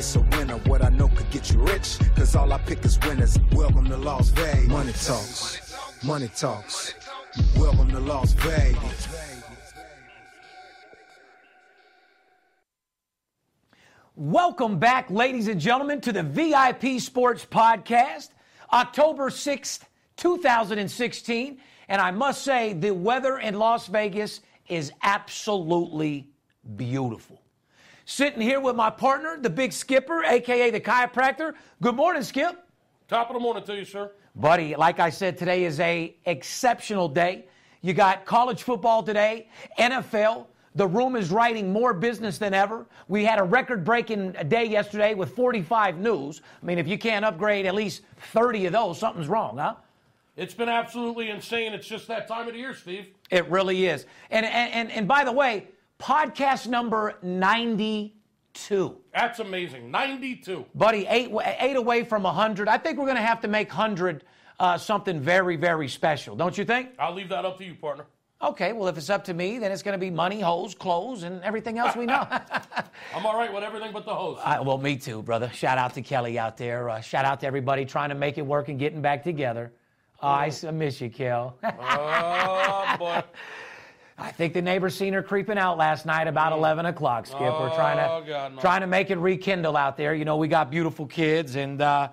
it's a winner. What I know could get you rich, cause all I pick is winners. Welcome to Las Vegas. Money talks, money talks. Welcome to Las Vegas. Welcome back, ladies and gentlemen, to the VIP Sports Podcast, October 6th, 2016. And I must say, the weather in Las Vegas is absolutely beautiful. Sitting here with my partner, the big skipper, aka the chiropractor. Good morning, Skip. Top of the morning to you, sir. Buddy, like I said, today is a exceptional day. You got college football today, NFL. The room is writing more business than ever. We had a record breaking day yesterday with 45 news. I mean, if you can't upgrade at least 30 of those, something's wrong, huh? It's been absolutely insane. It's just that time of the year, Steve. It really is. And, and, and, and by the way, podcast number 92. That's amazing. 92. Buddy, eight, eight away from 100. I think we're going to have to make 100 uh, something very, very special, don't you think? I'll leave that up to you, partner. Okay, well, if it's up to me, then it's going to be money, hoes, clothes, and everything else we know. I'm all right with everything but the hoes. Uh, well, me too, brother. Shout out to Kelly out there. Uh, shout out to everybody trying to make it work and getting back together. Oh, I miss you, Kel. oh, boy. I think the neighbors seen her creeping out last night about 11 o'clock, Skip. We're trying to, Oh, God, no. trying to make it rekindle out there. You know, we got beautiful kids and, uh,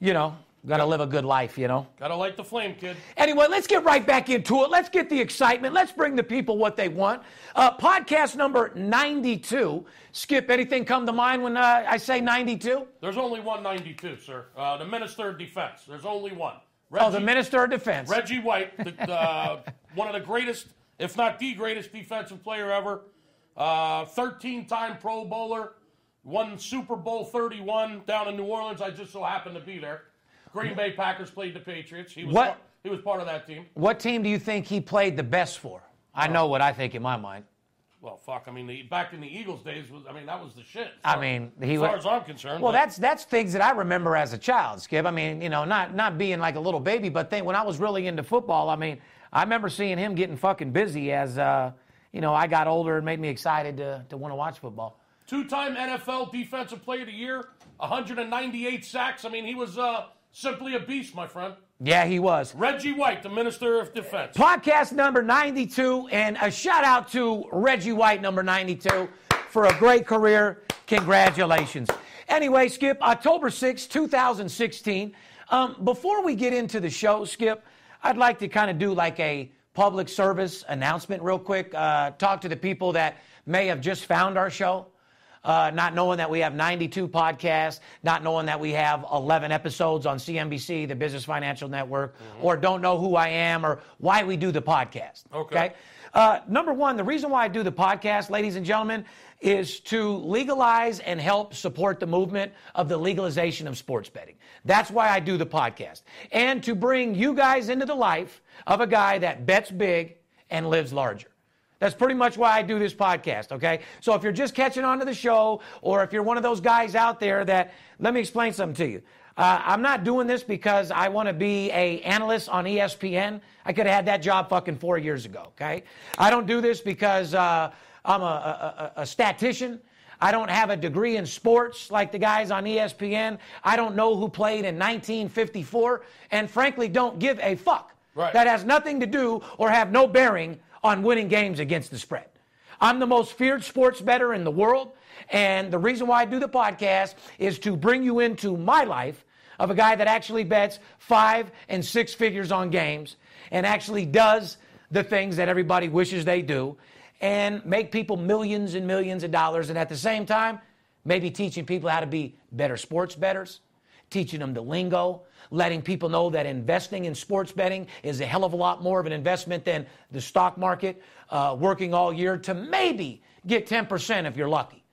you know, got to live a good life, you know. Gotta light the flame, kid. Anyway, let's get right back into it. Let's get the excitement. Let's bring the people what they want. Uh, podcast number 92. Skip, anything come to mind when uh, I say 92? There's only one 92, sir. Uh, the Minister of Defense. There's only one. Oh, the Minister of Defense. Reggie White, the, uh, one of the greatest, if not the greatest defensive player ever. Uh, 13 time Pro Bowler, won Super Bowl 31 down in New Orleans. I just so happened to be there. Green Bay Packers played the Patriots. He was, What- Part, he was part of that team. What team do you think he played the best for? I know what I think in my mind. Well, fuck. I mean, the, back in the Eagles days, was I mean, that was the shit. I far- mean, he as far wa- as I'm concerned. Well, but- that's that's things that I remember as a child, Skip. I mean, you know, not not being like a little baby, but think when I was really into football. I mean, I remember seeing him getting fucking busy as uh, you know I got older and made me excited to to want to watch football. two-time NFL Defensive Player of the Year, 198 sacks. I mean, he was uh, simply a beast, my friend. Yeah, he was. Reggie White, the Minister of Defense. Podcast number 92, and a shout out to Reggie White, number 92, for a great career. Congratulations. Anyway, Skip, October 6, 2016. Um, before we get into the show, Skip, I'd like to kind of do like a public service announcement real quick. Uh, talk to the people that may have just found our show. Uh, not knowing that we have 92 podcasts, not knowing that we have 11 episodes on CNBC, the Business Financial Network, or don't know who I am or why we do the podcast. Okay. Uh, number one, the reason why I do the podcast, ladies and gentlemen, is to legalize and help support the movement of the legalization of sports betting. That's why I do the podcast. And to bring you guys into the life of a guy that bets big and lives larger. That's pretty much why I do this podcast, okay? So if you're just catching on to the show, or if you're one of those guys out there that, let me explain something to you. Uh, I'm not doing this because I want to be a analyst on ESPN. I could have had that job fucking four years ago, okay? I don't do this because uh, I'm a, a, a, statistician. I don't have a degree in sports like the guys on ESPN. I don't know who played in 1954, and frankly, don't give a fuck. Right. That has nothing to do or have no bearing on winning games against the spread. I'm the most feared sports bettor in the world, and the reason why I do the podcast is to bring you into my life of a guy that actually bets five and six figures on games and actually does the things that everybody wishes they do and make people millions and millions of dollars and at the same time maybe teaching people how to be better sports bettors teaching them the lingo, letting people know that investing in sports betting is a hell of a lot more of an investment than the stock market, uh, working all year to maybe get 10% if you're lucky.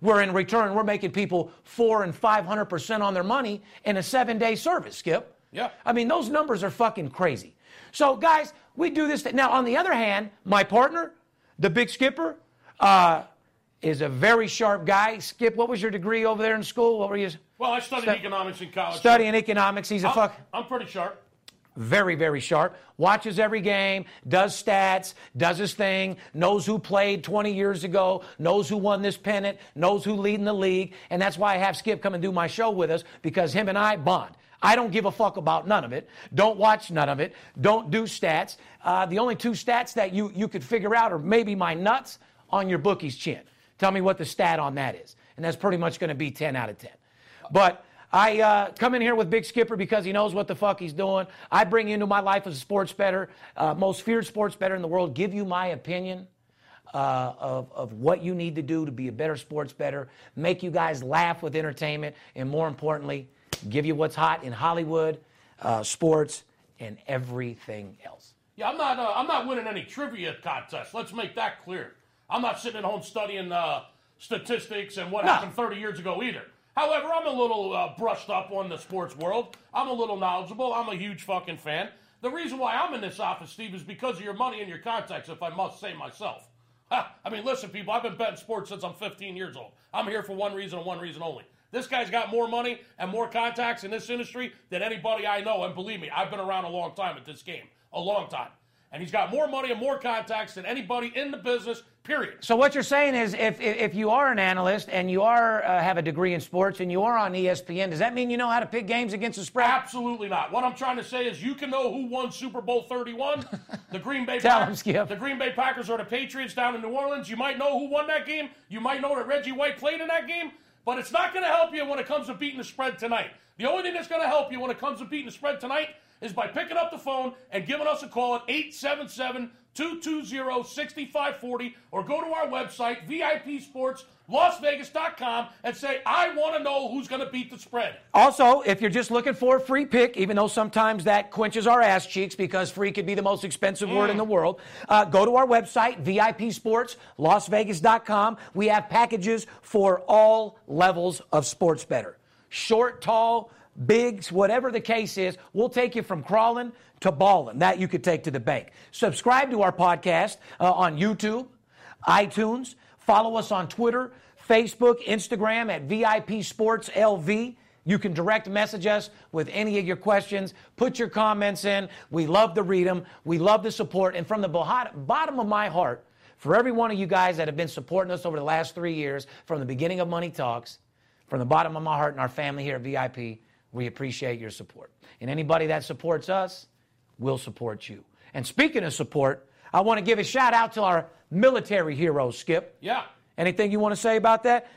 Where in return, we're making people four and 500% on their money in a seven day service, Skip. Yeah. I mean, those numbers are fucking crazy. So, guys, we do this. Now, on the other hand, my partner, the big skipper, uh, is a very sharp guy. Skip, what was your degree over there in school? What were you Well, I studied Stu- economics in college. studying? Economics. He's a I'm, fuck. I'm pretty sharp. very, very sharp. Watches every game, does stats, does his thing, knows who played 20 years ago, knows who won this pennant, knows who lead in the league. And that's why I have Skip come and do my show with us because him and I bond. I don't give a fuck about none of it. Don't watch none of it. Don't do stats. Uh, the only two stats that you, you could figure out are maybe my nuts on your bookie's chin. Tell me what the stat on that is. And that's pretty much going to be 10 out of 10. But I uh, come in here with Big Skipper because he knows what the fuck he's doing. I bring you into my life as a sports better, uh, most feared sports better in the world, give you my opinion uh, of, of what you need to do to be a better sports better, make you guys laugh with entertainment, and more importantly, give you what's hot in Hollywood, uh, sports, and everything else. Yeah, I'm not. Uh, I'm not winning any trivia contests. Let's make that clear. I'm not sitting at home studying uh, statistics and what No. happened 30 years ago either. However, I'm a little uh, brushed up on the sports world. I'm a little knowledgeable. I'm a huge fucking fan. The reason why I'm in this office, Steve, is because of your money and your contacts. If I must say myself. I mean, listen, people. I've been betting sports since I'm 15 years old. I'm here for one reason and one reason only. This guy's got more money and more contacts in this industry than anybody I know. And believe me, I've been around a long time at this game, a long time. And he's got more money and more contacts than anybody in the business. Period. So what you're saying is, if if, you are an analyst and you are uh, have a degree in sports and you are on ESPN, does that mean you know how to pick games against the spread? Absolutely not. What I'm trying to say is, you can know who won Super Bowl 31. The Green Bay Tell Packers. Skip. The Green Bay Packers are the Patriots down in New Orleans. You might know who won that game. You might know that Reggie White played in that game. But it's not going to help you when it comes to beating the spread tonight. The only thing that's going to help you when it comes to beating the spread tonight is by picking up the phone and giving us a call at 877 220 6540 or go to our website, VIPSportsLasVegas.com, and say, I want to know who's going to beat the spread. Also, if you're just looking for a free pick, even though sometimes that quenches our ass cheeks because free could be the most expensive word in the world, uh, go to our website, VIPSportsLasVegas.com. We have packages for all levels of sports better. Short, tall, bigs, whatever the case is, we'll take you from crawling to balling. That you could take to the bank. Subscribe to our podcast uh, on YouTube, iTunes. Follow us on Twitter, Facebook, Instagram at VIP Sports LV. You can direct message us with any of your questions. Put your comments in. We love to read them. We love the support. And from the bottom of my heart, for every one of you guys that have been supporting us over the last three years, from the beginning of Money Talks, from the bottom of my heart and our family here at VIP, we appreciate your support. And anybody that supports us, will support you. And speaking of support, I want to give a shout out to our military heroes, Skip. Yeah. Anything you want to say about that?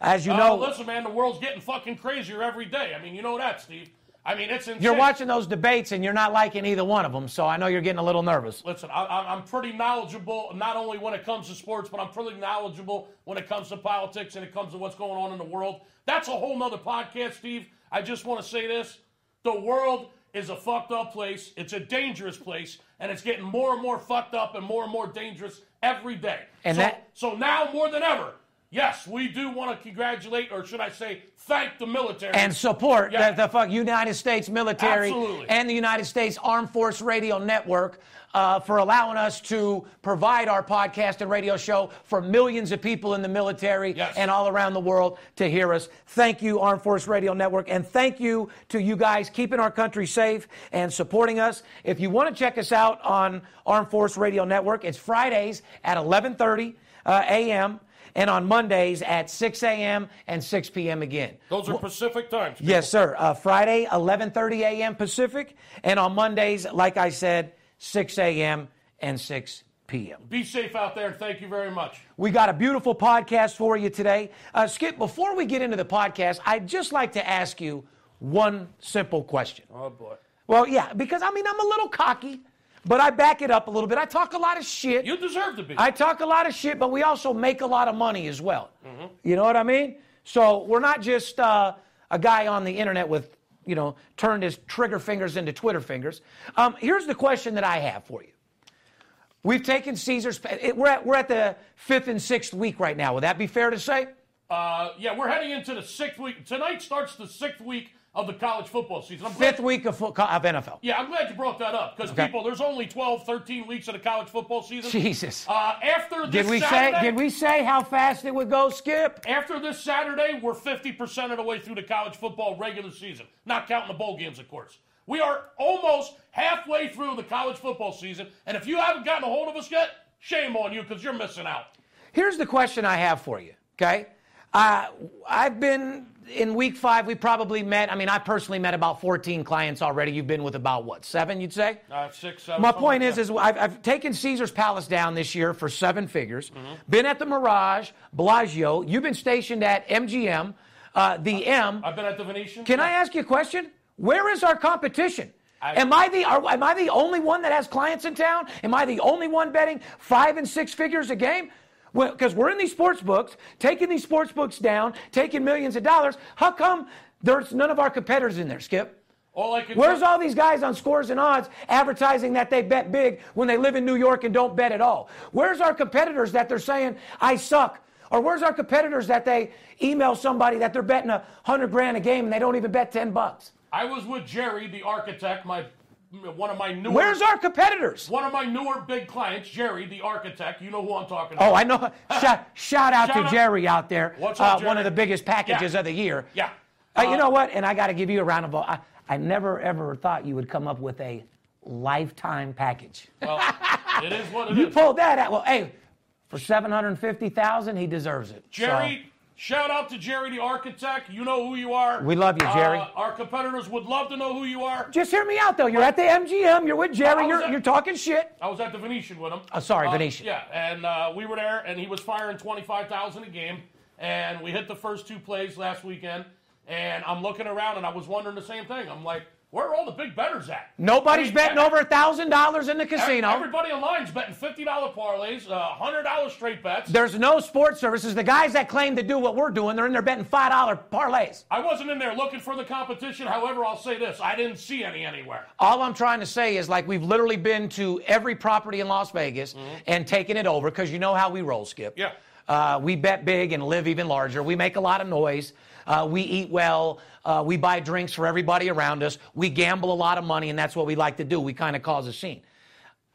As you Uh, know, listen, man, the world's getting fucking crazier every day. I mean, you know that, Steve. I mean, it's insane. you're watching those debates and you're not liking either one of them, so I know you're getting a little nervous. Listen, I, I'm pretty knowledgeable, not only when it comes to sports, but I'm pretty knowledgeable when it comes to politics and it comes to what's going on in the world. That's a whole nother podcast, Steve. I just want to say this. The world is a fucked up place. It's a dangerous place, and it's getting more and more fucked up and more and more dangerous every day. And so, that- so now more than ever, yes, we do want to congratulate, or should I say, thank the military. And support Yeah. the, the fuck United States military Absolutely. and the United States Armed Force Radio Network uh, for allowing us to provide our podcast and radio show for millions of people in the military Yes. and all around the world to hear us. Thank you, Armed Force Radio Network, and thank you to you guys keeping our country safe and supporting us. If you want to check us out on Armed Force Radio Network, it's Fridays at 11:30 uh, a.m. and on Mondays at 6 a.m. and 6 p.m. again. Those are Pacific times. Yes, sir. Uh, Friday, 11:30 a.m. Pacific, and on Mondays, like I said, 6 a.m. and 6 p.m. Be safe out there, and thank you very much. We got a beautiful podcast for you today. Uh, Skip, before we get into the podcast, I'd just like to ask you one simple question. Oh, boy. Well, yeah, because I mean, I'm a little cocky, but I back it up a little bit. I talk a lot of shit. You deserve to be. I talk a lot of shit, but we also make a lot of money as well. You know what I mean? So we're not just uh, a guy on the internet with, you know, turned his trigger fingers into Twitter fingers. Um, here's the question that I have for you. We've taken Caesar's. It, we're at we're at the fifth and sixth week right now. Would that be fair to say? Uh, yeah, we're heading into the sixth week. Tonight starts the sixth week of the college football season. I'm Fifth glad, week of, fo- of NFL. yeah, I'm glad you brought that up because Okay. people, there's only 12, 13 weeks of the college football season. Jesus. Uh, after this Did we Saturday, say? Did we say how fast it would go, Skip? After this Saturday, we're 50% of the way through the college football regular season, not counting the bowl games, of course. We are almost halfway through the college football season, and if you haven't gotten a hold of us yet, shame on you because you're missing out. Here's the question I have for you. Okay, uh, I've been in week five. We probably met. I mean, I personally met about 14 clients already. You've been with about what seven? You'd say. Uh, six, seven. My point like is, that. is I've, I've taken Caesar's Palace down this year for seven figures. Mm-hmm. Been at the Mirage, Bellagio. You've been stationed at MGM, uh, the M. I've been at the Venetian. Can I ask you a question? Where is our competition? I- am I the are, am I the only one that has clients in town? Am I the only one betting five and six figures a game? Because we're in these sports books, taking these sports books down, taking millions of dollars. How come there's none of our competitors in there, Skip? All I can Where's all these guys on scores and odds advertising that they bet big when they live in New York and don't bet at all? Where's our competitors that they're saying, I suck? Or where's our competitors that they email somebody that they're betting a hundred grand a game and they don't even bet 10 bucks? I was with Jerry, the architect, my one of my newer. Where's our competitors? one of my newer big clients, Jerry, the architect. You know who I'm talking about. Oh, I know. Shout, shout out Shout to out- Jerry out there. What's up, uh, one of the biggest packages Yeah. of the year. Yeah. Uh, you Uh, know what? And I got to give you a round of applause. I, I never ever thought you would come up with a lifetime package. Well, it is what it is. You pulled that out. Well, hey, for seven hundred fifty thousand, he deserves it. Jerry, shout out to Jerry, the architect. You know who you are. We love you, Jerry. Uh, our competitors would love to know who you are. Just hear me out though. You're at the MGM. You're with Jerry. You're, at- you're talking shit. I was at the Venetian with him. Oh, sorry, Uh, Venetian. Yeah, and uh, we were there, and he was firing twenty-five thousand a game, and we hit the first two plays last weekend, and I'm looking around, and I was wondering the same thing. I'm like, where are all the big betters at? Nobody's I mean, betting over a thousand dollars in the casino. Everybody in line's betting fifty dollar parlays, uh, hundred dollar straight bets. There's no sports services. The guys that claim to do what we're doing, they're in there betting five dollar parlays. I wasn't in there looking for the competition. However, I'll say this: I didn't see any anywhere. All I'm trying to say is like we've literally been to every property in Las Vegas and taken it over because you know how we roll, Skip. Yeah. Uh, we bet big and live even larger. We make a lot of noise. Uh, we eat well. Uh, we buy drinks for everybody around us. We gamble a lot of money, and that's what we like to do. We kind of cause a scene.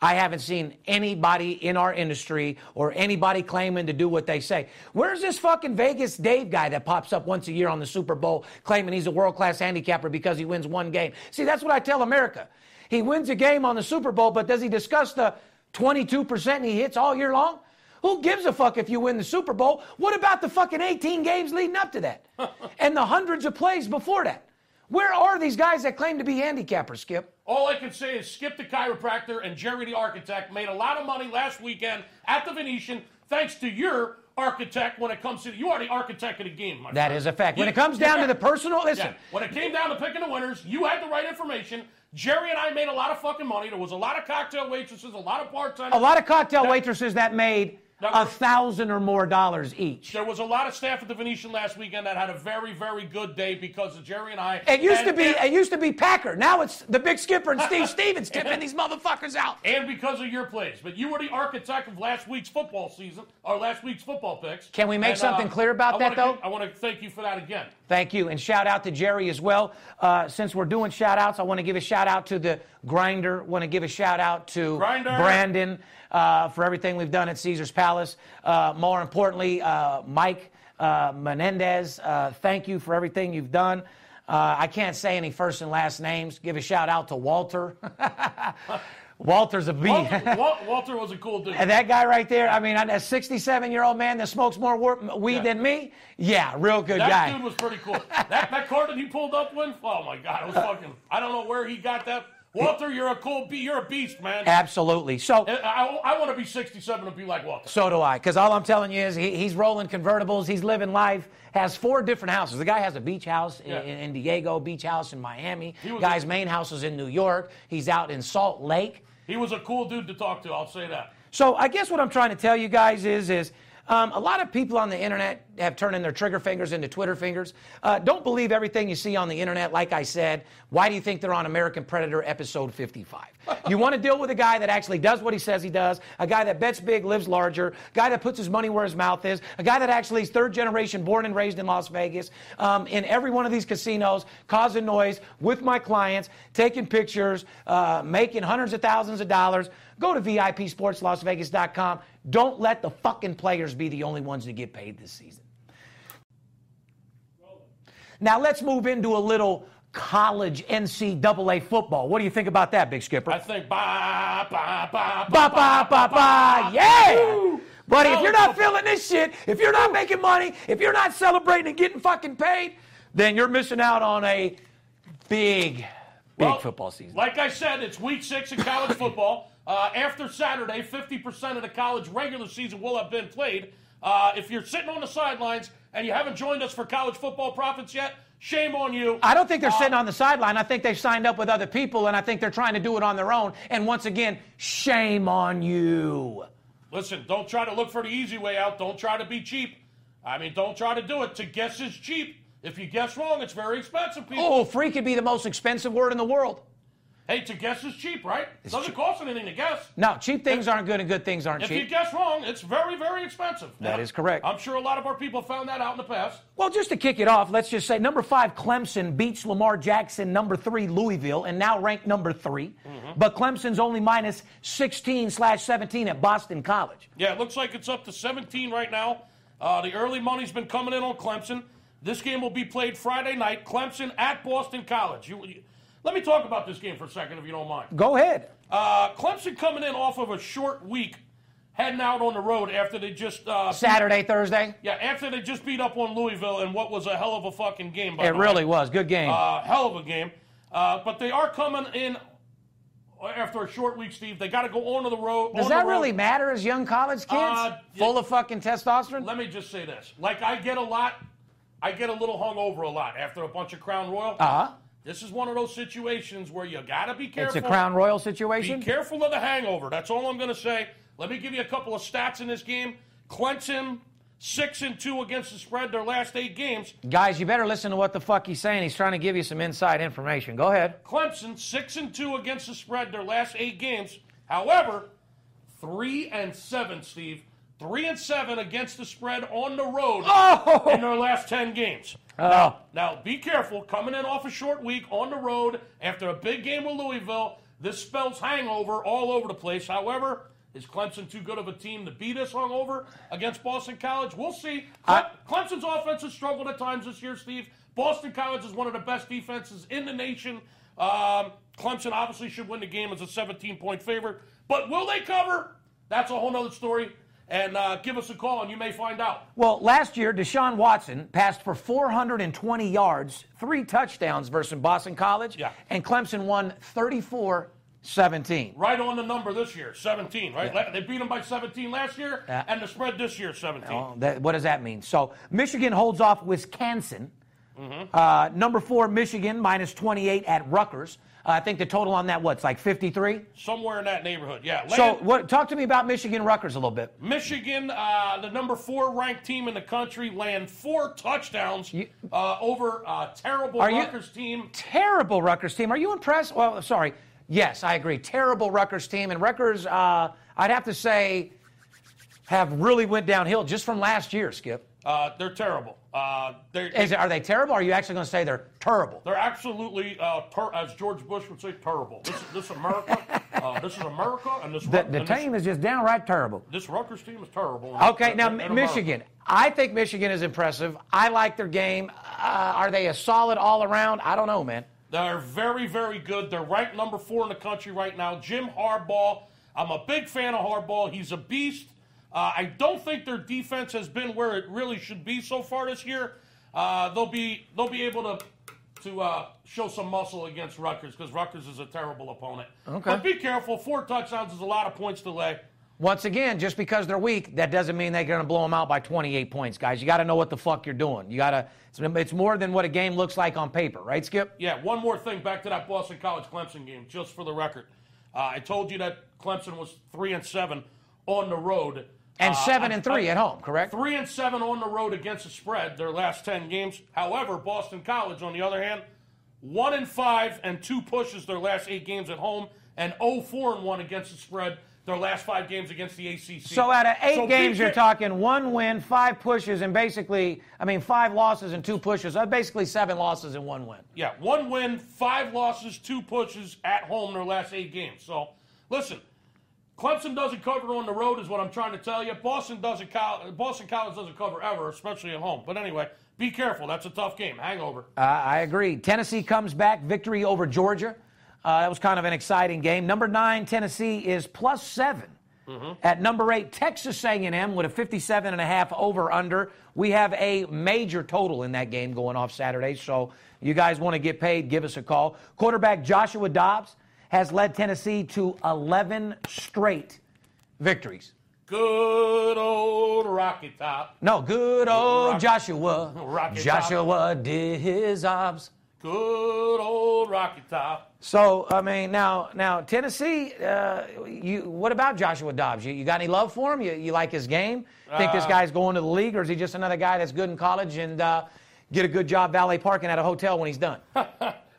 I haven't seen anybody in our industry or anybody claiming to do what they say. Where's this fucking Vegas Dave guy that pops up once a year on the Super Bowl claiming he's a world class handicapper because he wins one game? See, that's what I tell America. He wins a game on the Super Bowl, but does he discuss the 22% he hits all year long? Who gives a fuck if you win the Super Bowl? What about the fucking 18 games leading up to that? and the hundreds of plays before that? Where are these guys that claim to be handicappers, Skip? All I can say is Skip the chiropractor and Jerry the architect made a lot of money last weekend at the Venetian thanks to your architect when it comes to you are the architect of the game. My That friend. is a fact. When You- it comes down to the personal, listen, Yeah. When it came down to picking the winners, you had the right information. Jerry and I made a lot of fucking money. There was a lot of cocktail waitresses, a lot of bartenders. a lot of cocktail That- waitresses that made a thousand or more dollars each. There was a lot of staff at the Venetian last weekend that had a very, very good day because of Jerry and I. It used and, to be and, it used to be Packer. Now it's the big skipper and Steve Stevens tipping these motherfuckers out. and because of your plays. But you were the architect of last week's football season, or last week's football picks. Can we make And, uh, something clear about I that, wanna though? I want to thank you for that again. Thank you. And shout out to Jerry as well. Uh, since we're doing shout outs, I want to give a shout out to the grinder. want to give a shout out to Grinder. Brandon uh, for everything we've done at Caesar's Palace. Uh, more importantly, uh, Mike uh, Menendez, uh, thank you for everything you've done. Uh, I can't say any first and last names. Give a shout out to Walter. Walter's a bee. Walter, Walter was a cool dude. And that guy right there, I mean, a 67 year old man that smokes more weed Yeah. than me, yeah, real good that guy. That dude was pretty cool. that, that car that he pulled up with, oh my god, it was fucking. I don't know where he got that. Walter, you're a cool, be- you're a beast, man. Absolutely. So, I, I, want to be 67 and be like Walter. so do I. Because all I'm telling you is he, he's rolling convertibles. He's living life. Has four different houses. The guy has a beach house in, Yeah. in Diego, beach house in Miami. Guy's a- main house is in New York. He's out in Salt Lake. He was a cool dude to talk to. I'll say that. So I guess what I'm trying to tell you guys is, is Um, a lot of people on the internet have turned their trigger fingers into Twitter fingers. Uh, don't believe everything you see on the internet. Like I said, why do you think they're on American Predator episode 55? you want to deal with a guy that actually does what he says he does, a guy that bets big, lives larger, a guy that puts his money where his mouth is, a guy that actually is third generation, born and raised in Las Vegas, um, in every one of these casinos, causing noise with my clients, taking pictures, uh, making hundreds of thousands of dollars. Go to VIPSportsLasVegas.com. Don't let the fucking players be the only ones that get paid this season. Now let's move into a little college NCAA football. What do you think about that, Big Skipper? I think ba ba ba Ba ba ba ba, yeah. Buddy, if you're not feeling this shit, if you're not making money, if you're not celebrating and getting fucking paid, then you're missing out on a big, big Well, football season. Like I said, it's week six in college football. Uh, after Saturday, 50% of the college regular season will have been played. Uh, if you're sitting on the sidelines and you haven't joined us for college football profits yet, shame on you. I don't think they're sitting on the sideline. I think they've signed up with other people, and I think they're trying to do it on their own. And once again, shame on you. Listen, don't try to look for the easy way out. Don't try to be cheap. I mean, don't try to do it. To guess is cheap. If you guess wrong, it's very expensive, people. Oh, free could be the most expensive word in the world. Hey, to guess is cheap, right? Doesn't cost anything to guess. No, cheap things aren't good and good things aren't cheap. If you guess wrong, it's very, very expensive. That is correct. I'm sure a lot of our people found that out in the past. Well, just to kick it off, let's just say number five, Clemson beats Lamar Jackson, number three, Louisville, and now ranked number 3 But Clemson's only minus 16 slash 17 at Boston College. Yeah, it looks like it's up to 17 right now. Uh, the early money's been coming in on Clemson. This game will be played Friday night. Clemson at Boston College. You, you- let me talk about this game for a second, if you don't mind. Go ahead. Uh, Clemson coming in off of a short week, heading out on the road after they just uh, Saturday, Thursday. yeah after they just beat up on Louisville in what was a hell of a fucking game. By It the way. really was. Good game. Uh, hell of a game. Uh, but they are coming in after a short week, Steve. They got to go on to the road. Does that road. really matter as young college kids? Uh, Full yeah. of fucking testosterone? Let me just say this. Like I get a lot, I get a little hungover a lot after a bunch of Crown Royal. Uh huh. This is one of those situations where you got to be careful. It's a Crown Royal situation. Be careful of the hangover. That's all I'm going to say. Let me give you a couple of stats in this game. Clemson six and two against the spread their last eight games. Guys, you better listen to what the fuck he's saying. He's trying to give you some inside information. Go ahead. Clemson six and two against the spread their last eight games. However, three and seven, Steve. Three and seven against the spread on the road Oh! in their last ten games. Oh. Now, be careful. Coming in off a short week on the road after a big game with Louisville, this spells hangover all over the place. However, is Clemson too good of a team to beat us hungover against Boston College? We'll see. Cle- Clemson's offense has struggled at times this year, Steve. Boston College is one of the best defenses in the nation. Um, Clemson obviously should win the game as a 17 point favorite. But will they cover? That's a whole other story. And uh, give us a call and you may find out. Well, last year, Deshaun Watson passed for 420 yards, three touchdowns versus Boston College, Yeah. and Clemson won 34 17. Right on the number this year, 17, right? La- They beat them by 17 last year, Yeah. and the spread this year, 17. Well, that, what does that mean? So Michigan holds off Wisconsin. Mm-hmm. Uh, number four, Michigan minus 28 at Rutgers. Uh, I think the total on that, what's like 53? Somewhere in that neighborhood, yeah. So what, talk to me about Michigan Rutgers a little bit. Michigan, uh, the number four ranked team in the country, land four touchdowns uh, over a terrible Are you- Rutgers team. Terrible Rutgers team. Are you impressed? Well, sorry. Yes, I agree. Terrible Rutgers team. And Rutgers, uh, I'd have to say, have really went downhill just from last year, Skip. Uh, they're terrible. Uh, they're, Is it, are they terrible? Are you actually going to say they're terrible? They're absolutely, uh, ter- as George Bush would say, terrible. This, this America, uh, this is America, and this The, the and this- team is just downright terrible. This Rutgers team is terrible. Okay, now And- and Michigan. I think Michigan is impressive. I like their game. Uh, are they a solid all around? I don't know, man. They're very, very good. They're ranked number four in the country right now. Jim Harbaugh. I'm a big fan of Harbaugh. He's a beast. Uh, I don't think their defense has been where it really should be so far this year. Uh, they'll be they'll be able to to uh, show some muscle against Rutgers because Rutgers is a terrible opponent. Okay. But be careful. Four touchdowns is a lot of points to lay. Once again, just because they're weak, that doesn't mean they're going to blow them out by 28 points, guys. You got to know what the fuck you're doing. You got to. It's, more than what a game looks like on paper, right, Skip? Yeah, one more thing back to that Boston College Clemson game, just for the record. Uh, I told you that Clemson was three and seven on the road. And Uh, seven and three I- at home, correct? Three and seven on the road against the spread their last ten games. However, Boston College, on the other hand, one and five and two pushes their last eight games at home, and 0-4 and one against the spread their last five games against the ACC. So out of eight So games, you're talking one win, five pushes, and basically, I mean, five losses and two pushes. Uh, basically, seven losses and one win. Yeah, one win, five losses, two pushes at home their last eight games. So, listen, Clemson doesn't cover on the road, is what I'm trying to tell you. Boston doesn't. Boston College doesn't cover ever, especially at home. But anyway, be careful. That's a tough game. Hangover. Uh, I agree. Tennessee comes back, victory over Georgia. Uh, that was kind of an exciting game. Number nine, Tennessee is plus 7 At number eight, Texas A&M with a 57 and a half over under. We have a major total in that game going off Saturday. So you guys want to get paid? Give us a call. Quarterback Joshua Dobbs has led Tennessee to 11 straight victories. Good old Rocky Top. No, good old Rock- Joshua. Rocky Joshua did his obs. Good old Rocky Top. So I mean, now now Tennessee, uh, you what about Joshua Dobbs? You, you got any love for him? You, you like his game? Think this Uh, guy's going to the league, or is he just another guy that's good in college and uh, get a good job valet parking at a hotel when he's done?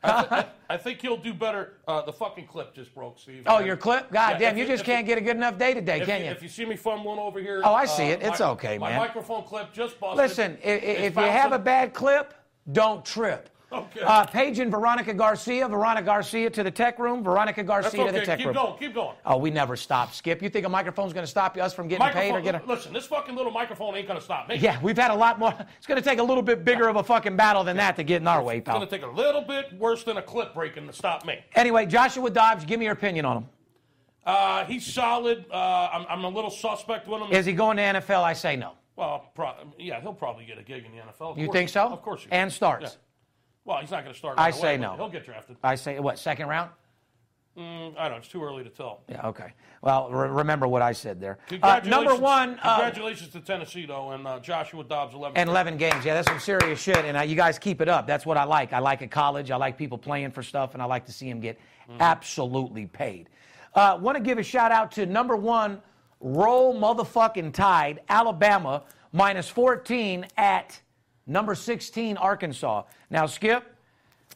I think he'll do better. Uh, the fucking clip just broke, Steve. oh, your clip? God Yeah, damn, you you- just can't you- get a good enough day today, can you, you? if you see me fumbling over here. Oh, I see it. It's my- okay, my man. microphone clip just busted. Listen, i- i- if you have a bad clip, don't trip. Okay. Uh, Paige and Veronica Garcia. Veronica Garcia to the tech room. Veronica Garcia to the tech Keep room. Keep going. Keep going. Oh, we never stop, Skip. You think a microphone's going to stop us from getting paid or Microphone, get a... Listen, this fucking little microphone ain't gonna stop me. Yeah, we've had a lot more. It's going to take a little bit bigger of a fucking battle than that to get in our way, pal. It's gonna take a little bit worse than a clip breaking to stop me. Anyway, Joshua Dobbs, give me your opinion on him. Uh, he's solid. Uh, I'm, I'm a little suspect with him. Is he going to NFL? I say no. well, pro- yeah, he'll probably get a gig in the NFL. Of You course. think so? Of course. he And starts. Yeah. Well, he's not going to start. I right say away, but no. He'll get drafted. I say what? Second round? Mm, I don't know. It's too early to tell. Yeah. Okay. Well, re- remember what I said there. Uh, number one. Uh, Congratulations to Tennessee though, and uh, Joshua Dobbs 11. and 11 games. Yeah, that's some serious shit. And uh, you guys keep it up. That's what I like. I like at college. I like people playing for stuff, and I like to see them get absolutely paid. Uh, Want to give a shout out to number one, roll motherfucking tide, Alabama, minus 14 at number 16, Arkansas. Now, Skip.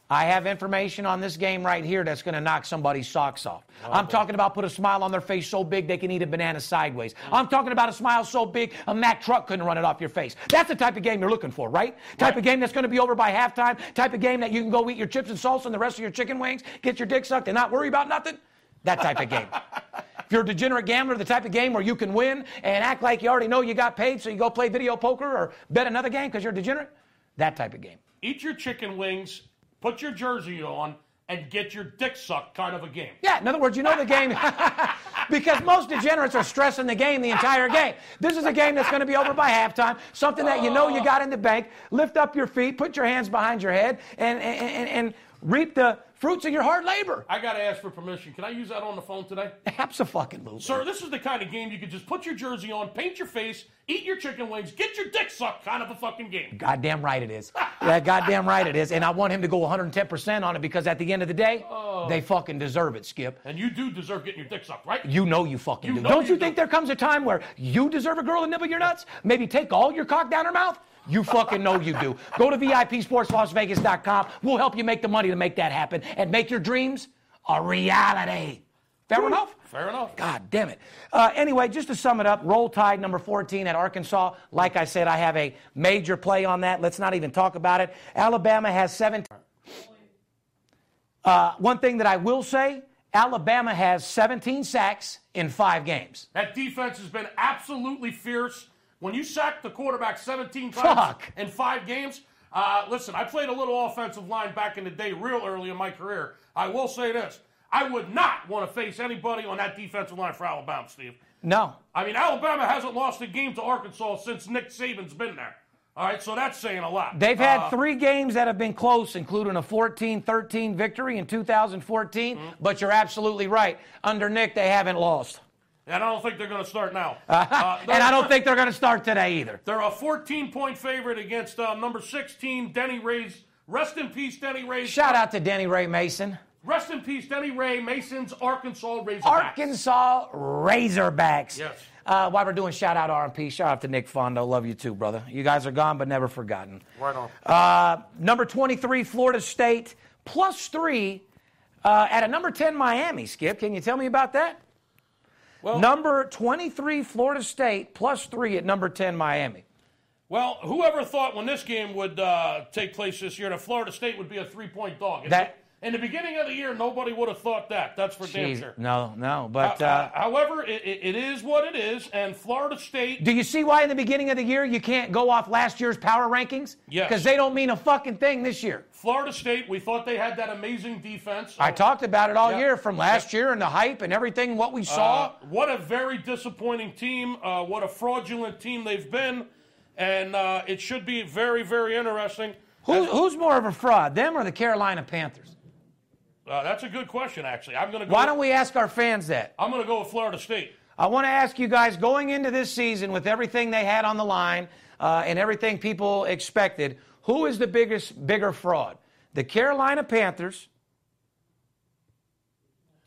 I have information on this game right here that's going to knock somebody's socks off. I'm talking about put a smile on their face so big they can eat a banana sideways. I'm talking about a smile so big a Mack truck couldn't run it off your face. That's the type of game you're looking for, right? Type Right. of game that's going to be over by halftime. Type of game that you can go eat your chips and salsa and the rest of your chicken wings, get your dick sucked and not worry about nothing. That type of game. If you're a degenerate gambler, the type of game where you can win and act like you already know you got paid, so you go play video poker or bet another game because you're a degenerate, that type of game. Eat your chicken wings, put your jersey on, and get your dick sucked. Kind of a game. Yeah, in other words, you know the game because most degenerates are stressing the game the entire game. This is a game that's going to be over by halftime, something that you know you got in the bank. Lift up your feet, put your hands behind your head, and, and, and, and reap the fruits of your hard labor. I got to ask for permission. Can I use that on the phone today? Absolutely. Sir, this is the kind of game you could just put your jersey on, paint your face, eat your chicken wings, get your dick sucked. Kind of a fucking game. Goddamn right it is. Yeah, goddamn right it is. And I want him to go 110% on it because at the end of the day, oh. they fucking deserve it, Skip. And you do deserve getting your dick sucked, right? You know you fucking You do. Don't you you think do. there comes a time where you deserve a girl to nibble your nuts? Maybe take all your cock down her mouth? You fucking know you do. Go to VIPSportsLasVegas.com. We'll help you make the money to make that happen and make your dreams a reality. Fair enough? Fair enough. God damn it. Uh, anyway, just to sum it up, roll tide number 14 at Arkansas. Like I said, I have a major play on that. Let's not even talk about it. Alabama has 17. Uh, one thing that I will say Alabama has 17 sacks in five games. That defense has been absolutely fierce. When you sack the quarterback 17 times Fuck. in five games, uh, listen, I played a little offensive line back in the day, real early in my career. I will say this. I would not want to face anybody on that defensive line for Alabama, Steve. No. I mean, Alabama hasn't lost a game to Arkansas since Nick Saban's been there. All right, so that's saying a lot. They've had Uh, three games that have been close, including a 14 13 victory in 2014. Mm-hmm. But you're absolutely right. Under Nick, they haven't lost. And I don't think they're going to start now. Uh, And I don't think they're going to start today either. They're a 14 point favorite against uh, number 16, Denny Ray's. Rest in peace, Denny Ray. Shout out to Denny Ray Mason. Rest in peace, Denny Ray Mason's Arkansas Razorbacks. Arkansas Razorbacks. Yes. uh, while we're doing shout out RMP, shout out to Nick Fondo. Love you too, brother. You guys are gone, but never forgotten. Right on. Uh, number 23, Florida State, plus three uh, at a number 10, Miami. Skip, can you tell me about that? Well, Number 23, Florida State, plus three at number 10, Miami. well, whoever thought when this game would uh, take place this year that Florida State would be a three-point dog? That- in the beginning of the year, nobody would have thought that. That's for damn sure. No, no, but. Uh, Uh, however, it, it is what it is, and Florida State. do you see why in the beginning of the year you can't go off last year's power rankings? Yes. Because they don't mean a fucking thing this year. Florida State, we thought they had that amazing defense. I talked about it all Yeah. year from last year and the hype and everything, what we saw. Uh, what a very disappointing team. Uh, what a fraudulent team they've been. And uh, it should be very, very interesting. Who, who's more of a fraud, them or the Carolina Panthers? Uh, that's a good question, actually. I'm going to go. Why don't we ask our fans that? I'm going to go with Florida State. I want to ask you guys going into this season with everything they had on the line uh, and everything people expected, who is the biggest, bigger fraud? The Carolina Panthers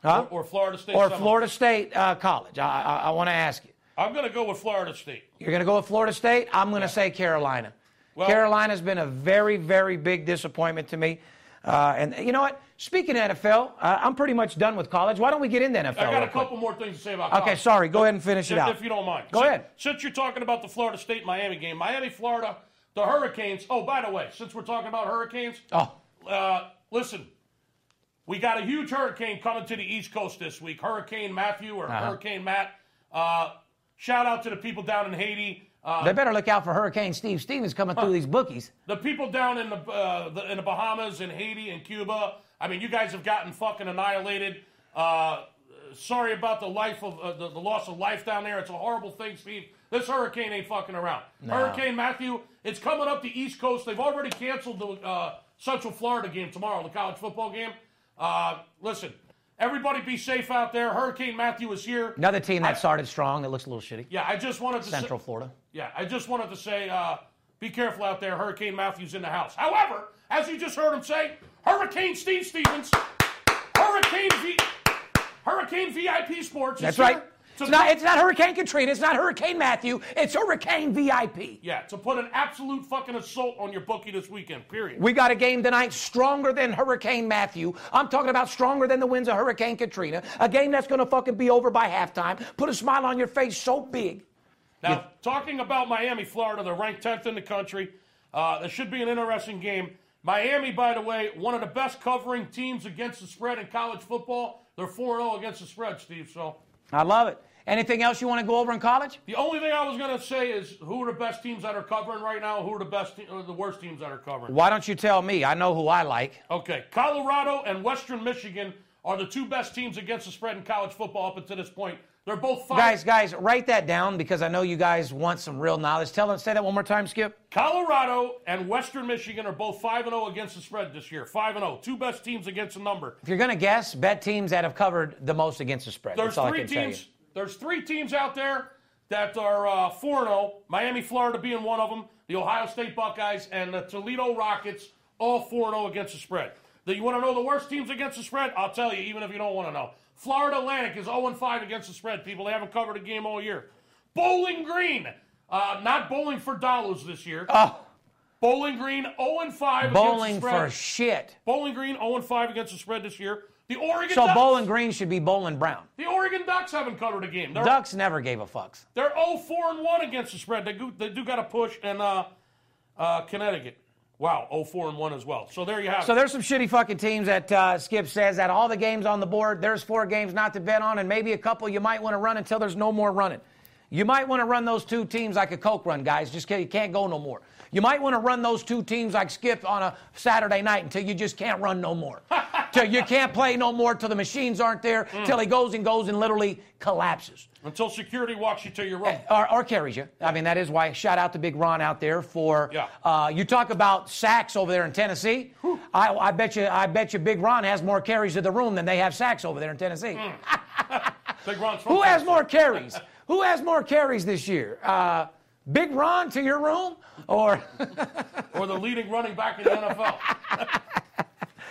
huh? Or, or Florida State. or. Florida State uh, College? I, I, I want to ask you. I'm going to go with Florida State. You're going to go with Florida State? I'm going to say Carolina. Well- Carolina's been a very, very big disappointment to me. Uh, and you know what? Speaking of NFL, uh, I'm pretty much done with college. Why don't we get into NFL? I got a quick? couple more things to say about college. Okay, sorry. Go ahead and finish it out. if you don't mind. Go Since- ahead. Since you're talking about the Florida State Miami game, Miami, Florida, the Hurricanes. Oh, by the way, since we're talking about Hurricanes, Oh, uh, listen, we got a huge hurricane coming to the East Coast this week. Hurricane Matthew or Uh-huh. Hurricane Matt. Uh, shout out to the people down in Haiti. Uh, they better look out for Hurricane Steve Stevens coming through these bookies. the people down in the, uh, the in the Bahamas and Haiti and Cuba. I mean, you guys have gotten fucking annihilated. Uh, sorry about the life of uh, the, the loss of life down there. It's a horrible thing, Steve. This hurricane ain't fucking around. Hurricane Matthew, it's coming up the East Coast. They've already canceled the uh, Central Florida game tomorrow, the college football game. Uh, listen, everybody be safe out there. Hurricane Matthew is here. Another team that I- started strong that looks a little shitty. Yeah, I just wanted to say- Central Florida. yeah, I just wanted to say, uh, be careful out there. Hurricane Matthew's in the house. However, as you just heard him say, Hurricane Steve Stevens, Hurricane V, Hurricane VIP Sports. is That's right. To It's not, it's not Hurricane Katrina. It's not Hurricane Matthew. It's Hurricane VIP. yeah, to put an absolute fucking assault on your bookie this weekend. Period. We got a game tonight stronger than Hurricane Matthew. I'm talking about stronger than the winds of Hurricane Katrina. A game that's going to fucking be over by halftime. Put a smile on your face so big. Now, talking about Miami, Florida, they're ranked 10th in the country. Uh, this should be an interesting game. Miami, by the way, one of the best covering teams against the spread in college football. They're 4 0 against the spread, Steve. So. I love it. Anything else you want to go over in college? The only thing I was going to say is who are the best teams that are covering right now? Who are the best, te- or the worst teams that are covering? Why don't you tell me? I know who I like. Okay, Colorado and Western Michigan are the two best teams against the spread in college football up until this point. They're both five. Guys, guys, write that down because I know you guys want some real knowledge. Tell them, say that one more time, Skip. Colorado and Western Michigan are both five and zero against the spread this year. Five and zero, two best teams against the number. If you're going to guess, bet teams that have covered the most against the spread. There's That's all I three can tell you. teams. There's three teams out there that are uh, four and zero. Miami, Florida being one of them. The Ohio State Buckeyes and the Toledo Rockets, all four and zero against the spread. Do you want to know the worst teams against the spread? I'll tell you, even if you don't want to know. Florida Atlantic is 0 5 against the spread, people. They haven't covered a game all year. Bowling Green, uh, not bowling for dollars this year. Oh, Bowling Green 0 5 bowling against the for shit. Bowling Green 0 5 against the spread this year. The Oregon So Ducks, Bowling Green should be Bowling Brown. the Oregon Ducks haven't covered a game. They're Ducks never gave a fucks. they're 0 4 and 1 against the spread. They do, they do got a push in uh, uh, Connecticut. Wow, 0 4 and 1 as well. So there you have So it. So there's some shitty fucking teams that uh, Skip says that all the games on the board, there's four games not to bet on, and maybe a couple you might want to run until there's no more running. You might want to run those two teams like a Coke run, guys. Just because you can't go no more. You might want to run those two teams like Skip on a Saturday night until you just can't run no more. till you can't play no more till the machines aren't there, Mm. till he goes and goes and literally collapses. Until security walks you to your room. Or, or carries you. I mean, that is why shout out to Big Ron out there for. Yeah. Uh, you talk about sacks over there in Tennessee. I, I bet you, I bet you, Big Ron has more carries to the room than they have sacks over there in Tennessee. Mm. Big Ron's Who has Tennessee. more carries? Who has more carries this year? Uh, Big Ron to your room, or Or the leading running back in the NFL.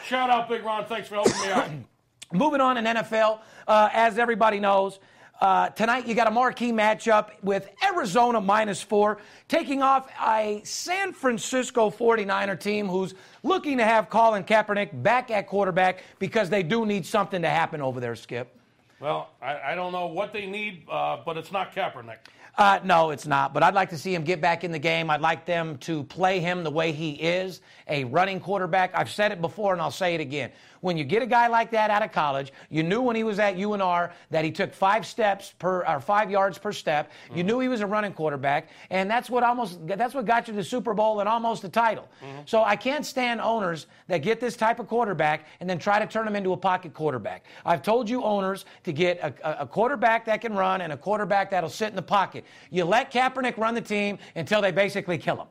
Shout out, Big Ron. Thanks for helping me out. moving on in NFL? Uh, as everybody knows, Uh, tonight, you got a marquee matchup with Arizona minus four, taking off a San Francisco 49er team who's looking to have Colin Kaepernick back at quarterback because they do need something to happen over there, Skip. Well, I, I don't know what they need, uh, but it's not Kaepernick. Uh, no, it's not. But I'd like to see him get back in the game. I'd like them to play him the way he is a running quarterback. I've said it before and I'll say it again. When you get a guy like that out of college, you knew when he was at UNR that he took five steps per or five yards per step. Mm-hmm. You knew he was a running quarterback, and that's what almost that's what got you the Super Bowl and almost the title. Mm-hmm. So I can't stand owners that get this type of quarterback and then try to turn him into a pocket quarterback. I've told you owners to get a, a quarterback that can run and a quarterback that'll sit in the pocket. You let Kaepernick run the team until they basically kill him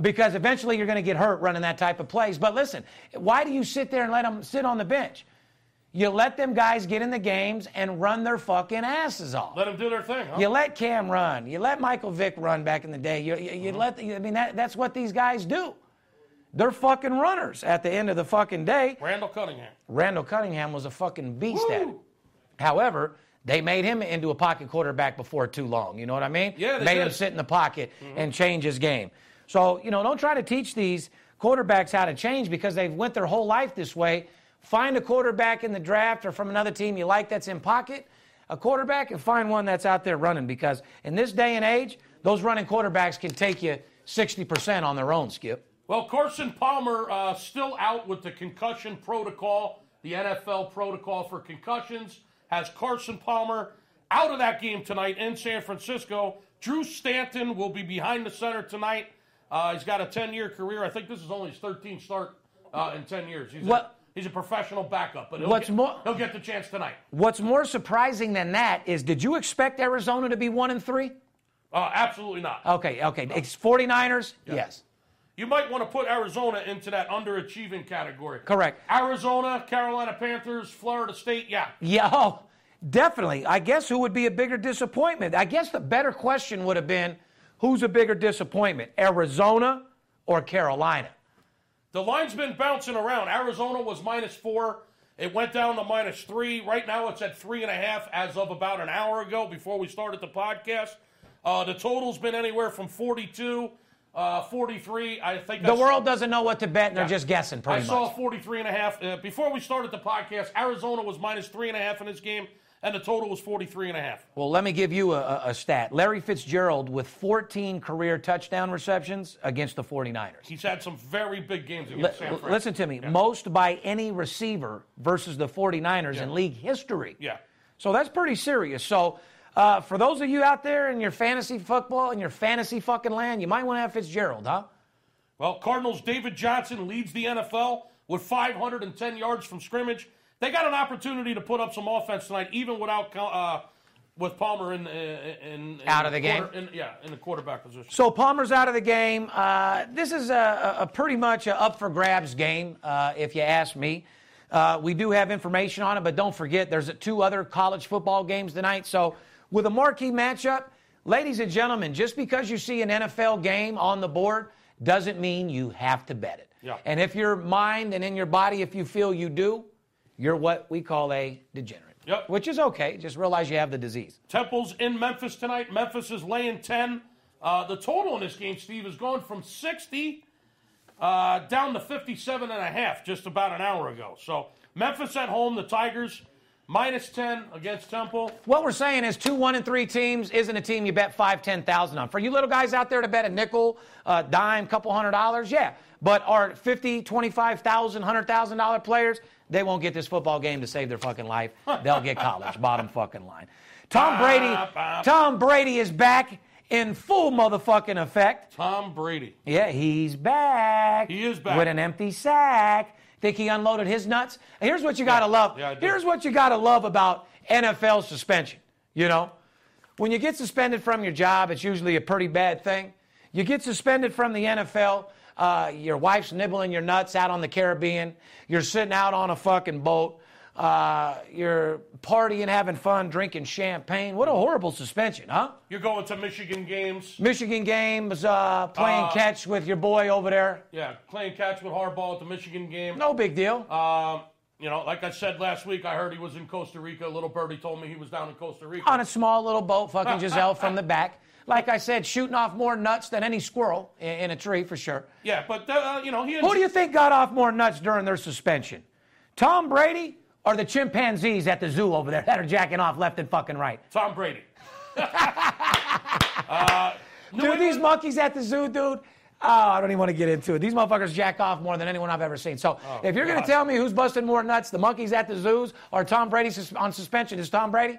because eventually you're going to get hurt running that type of plays. But listen, why do you sit there and let them sit on the bench? You let them guys get in the games and run their fucking asses off. Let them do their thing. Huh? You let Cam run. You let Michael Vick run back in the day. You, you, you uh-huh. let. I mean, that, that's what these guys do. They're fucking runners at the end of the fucking day. Randall Cunningham. Randall Cunningham was a fucking beast Woo! at it. However, they made him into a pocket quarterback before too long. You know what I mean? Yeah, they made did. him sit in the pocket mm-hmm. and change his game. So, you know, don't try to teach these quarterbacks how to change because they've went their whole life this way. Find a quarterback in the draft or from another team you like that's in pocket, a quarterback, and find one that's out there running because in this day and age, those running quarterbacks can take you 60% on their own, Skip. Well, Carson Palmer uh, still out with the concussion protocol, the NFL protocol for concussions, has Carson Palmer out of that game tonight in San Francisco. Drew Stanton will be behind the center tonight. Uh, he's got a 10 year career. I think this is only his 13th start uh, in 10 years. He's what? A, he's a professional backup, but he'll, what's get, more, he'll get the chance tonight. What's more surprising than that is did you expect Arizona to be 1 and 3? Uh, absolutely not. Okay, okay. No. It's 49ers? Yeah. Yes. You might want to put Arizona into that underachieving category. Correct. Arizona, Carolina Panthers, Florida State, yeah. Yeah, oh, definitely. I guess who would be a bigger disappointment? I guess the better question would have been Who's a bigger disappointment, Arizona or Carolina? The line's been bouncing around. Arizona was minus four. It went down to minus three. Right now it's at three and a half as of about an hour ago before we started the podcast. Uh, the total's been anywhere from 42, uh, 43. I think the I world saw, doesn't know what to bet and yeah, they're just guessing pretty I much. saw 43 and a half. Uh, before we started the podcast, Arizona was minus three and a half in this game and the total was 43 and a half. Well, let me give you a, a, stat. Larry Fitzgerald with 14 career touchdown receptions against the 49ers. He's had some very big games against L- San Fran. Listen to me. Yeah. Most by any receiver versus the 49ers yeah. in league history. Yeah. So that's pretty serious. So uh, for those of you out there in your fantasy football, in your fantasy fucking land, you might want to have Fitzgerald, huh? Well, Cardinals' David Johnson leads the NFL with 510 yards from scrimmage they got an opportunity to put up some offense tonight, even without uh, with Palmer in, in, in out of the, game. In, yeah, in the quarterback position. So Palmer's out of the game. Uh, this is a, a, pretty much a up for grabs game, uh, if you ask me. Uh, we do have information on it, but don't forget there's two other college football games tonight. So with a marquee matchup, ladies and gentlemen, just because you see an NFL game on the board doesn't mean you have to bet it. Yeah. And if your mind and in your body, if you feel you do, you're what we call a degenerate. Yep. Which is okay. Just realize you have the disease. Temple's in Memphis tonight. Memphis is laying 10. Uh, the total in this game, Steve, has gone from 60 uh, down to 57 and a half just about an hour ago. So Memphis at home, the Tigers minus 10 against Temple. What we're saying is two one and three teams isn't a team you bet five, ten thousand on. For you little guys out there to bet a nickel, a dime, couple hundred dollars, yeah. But are 50, 25,000, $100,000 players, they won't get this football game to save their fucking life. They'll get college. Bottom fucking line. Tom Brady. Tom Brady is back in full motherfucking effect. Tom Brady. Yeah, he's back. He is back with an empty sack. Think he unloaded his nuts? here's what you gotta love. Yeah, here's what you gotta love about NFL suspension. You know, when you get suspended from your job, it's usually a pretty bad thing. You get suspended from the NFL uh, your wife's nibbling your nuts out on the Caribbean. You're sitting out on a fucking boat. Uh, you're partying, having fun, drinking champagne. What a horrible suspension, huh? You're going to Michigan games. Michigan games, uh, playing uh, catch with your boy over there. Yeah, playing catch with Harbaugh at the Michigan game. No big deal. Um, You know, like I said last week, I heard he was in Costa Rica. Little birdie told me he was down in Costa Rica. On a small little boat, fucking Gisele from the back. Like I said, shooting off more nuts than any squirrel in, in a tree for sure. Yeah, but uh, you know he. Who do you think got off more nuts during their suspension? Tom Brady or the chimpanzees at the zoo over there that are jacking off left and fucking right? Tom Brady. uh, Dude, these monkeys at the zoo, dude. Oh, I don't even want to get into it. These motherfuckers jack off more than anyone I've ever seen. So, if you're going to tell me who's busting more nuts, the monkeys at the zoos or Tom Brady on suspension, is Tom Brady?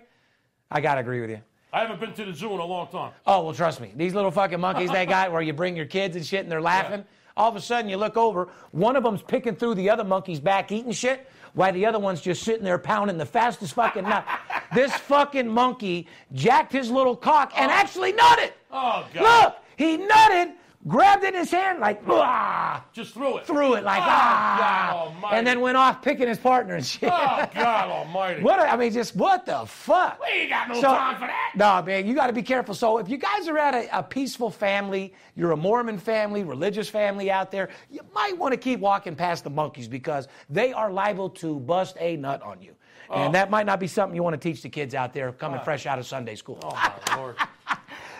I got to agree with you. I haven't been to the zoo in a long time. Oh, well, trust me. These little fucking monkeys they got where you bring your kids and shit and they're laughing. All of a sudden, you look over, one of them's picking through the other monkey's back eating shit, while the other one's just sitting there pounding the fastest fucking nut. this fucking monkey jacked his little cock and oh. actually nutted. Oh God! Look, he nutted, grabbed it in his hand, like, "Ah," Just threw it. threw it like, Oh, ah, and then went off picking his partner and shit. Oh God Almighty! What a- I mean, just what the fuck? We ain't got no So- time for that. No, man, you got to be careful. So, if you guys are at a, a peaceful family, you're a Mormon family, religious family out there, you might want to keep walking past the monkeys because they are liable to bust a nut on you. Oh. And that might not be something you want to teach the kids out there coming fresh out of Sunday school. Oh my Lord!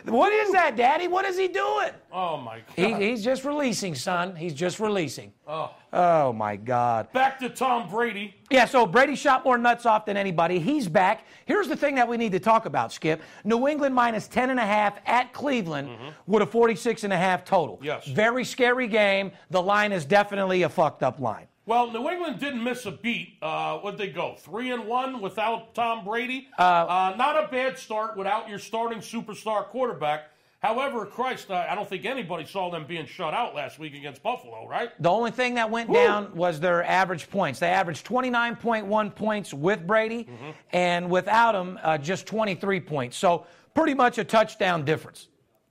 What is that, Daddy? What is he doing? Oh my He, God! he's just releasing, son. He's just releasing. Oh. Oh, my God. Back to Tom Brady. Yeah, so Brady shot more nuts off than anybody. He's back. Here's the thing that we need to talk about, Skip. New England minus 10.5 at Cleveland with a 46.5 total. Mm-hmm. Yes. Very scary game. The line is definitely a fucked up line. Well, New England didn't miss a beat. Uh, what'd they go? Three and one without Tom Brady. Uh, not a bad start without your starting superstar quarterback. However, Christ, uh, I don't think anybody saw them being shut out last week against Buffalo, right? The only thing that went down was their average points. They averaged 29.1 points with Brady, Mm-hmm. and without him, uh, just 23 points. So pretty much a touchdown difference.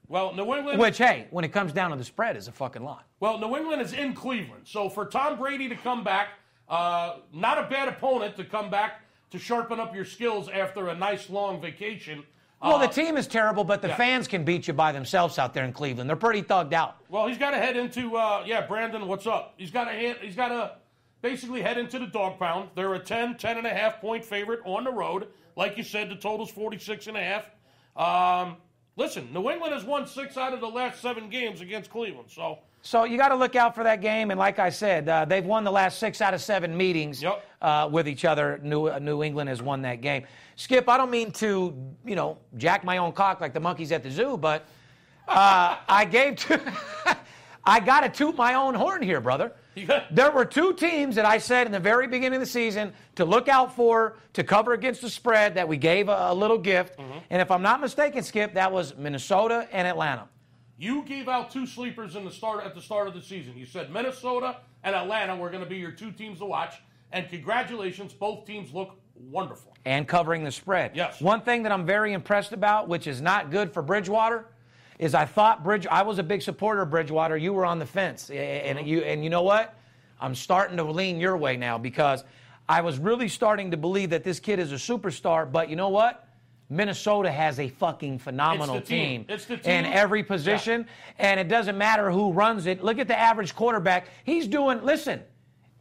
Well, New England. Which, hey, when it comes down to the spread, is a fucking lot. Well, New England is in Cleveland. So for Tom Brady to come back, uh, not a bad opponent to come back to sharpen up your skills after a nice long vacation. Well, Uh, the team is terrible, but the yeah. fans can beat you by themselves out there in Cleveland. They're pretty thugged out. Well, he's got to head into uh, yeah, Brandon, what's up? He's got to he's got to basically head into the dog pound. They're a 10, 10 and a half point favorite on the road. Like you said, the total's 46 and a half. Um, listen, New England has won 6 out of the last 7 games against Cleveland. So, So you got to look out for that game. And like I said, uh, they've won the last six out of seven meetings Yep. uh, with each other. New, uh, New England has won that game. Skip, I don't mean to, you know, jack my own cock like the monkeys at the zoo, but uh, I gave to. I got to toot my own horn here, brother. There were two teams that I said in the very beginning of the season to look out for to cover against the spread that we gave a, a little gift. And if I'm not mistaken, Skip, that was Minnesota and Atlanta. You gave out two sleepers in the start at the start of the season. You said Minnesota and Atlanta were going to be your two teams to watch, and congratulations, both teams look wonderful. and covering the spread. Yes. One thing that I'm very impressed about, which is not good for Bridgewater, is I thought Bridge. I was a big supporter of Bridgewater. You were on the fence, and you and you know what? I'm starting to lean your way now because I was really starting to believe that this kid is a superstar. But you know what? Minnesota has a fucking phenomenal It's the team. It's the in team. every position, and it doesn't matter who runs it. Look at the average quarterback. He's doing, listen,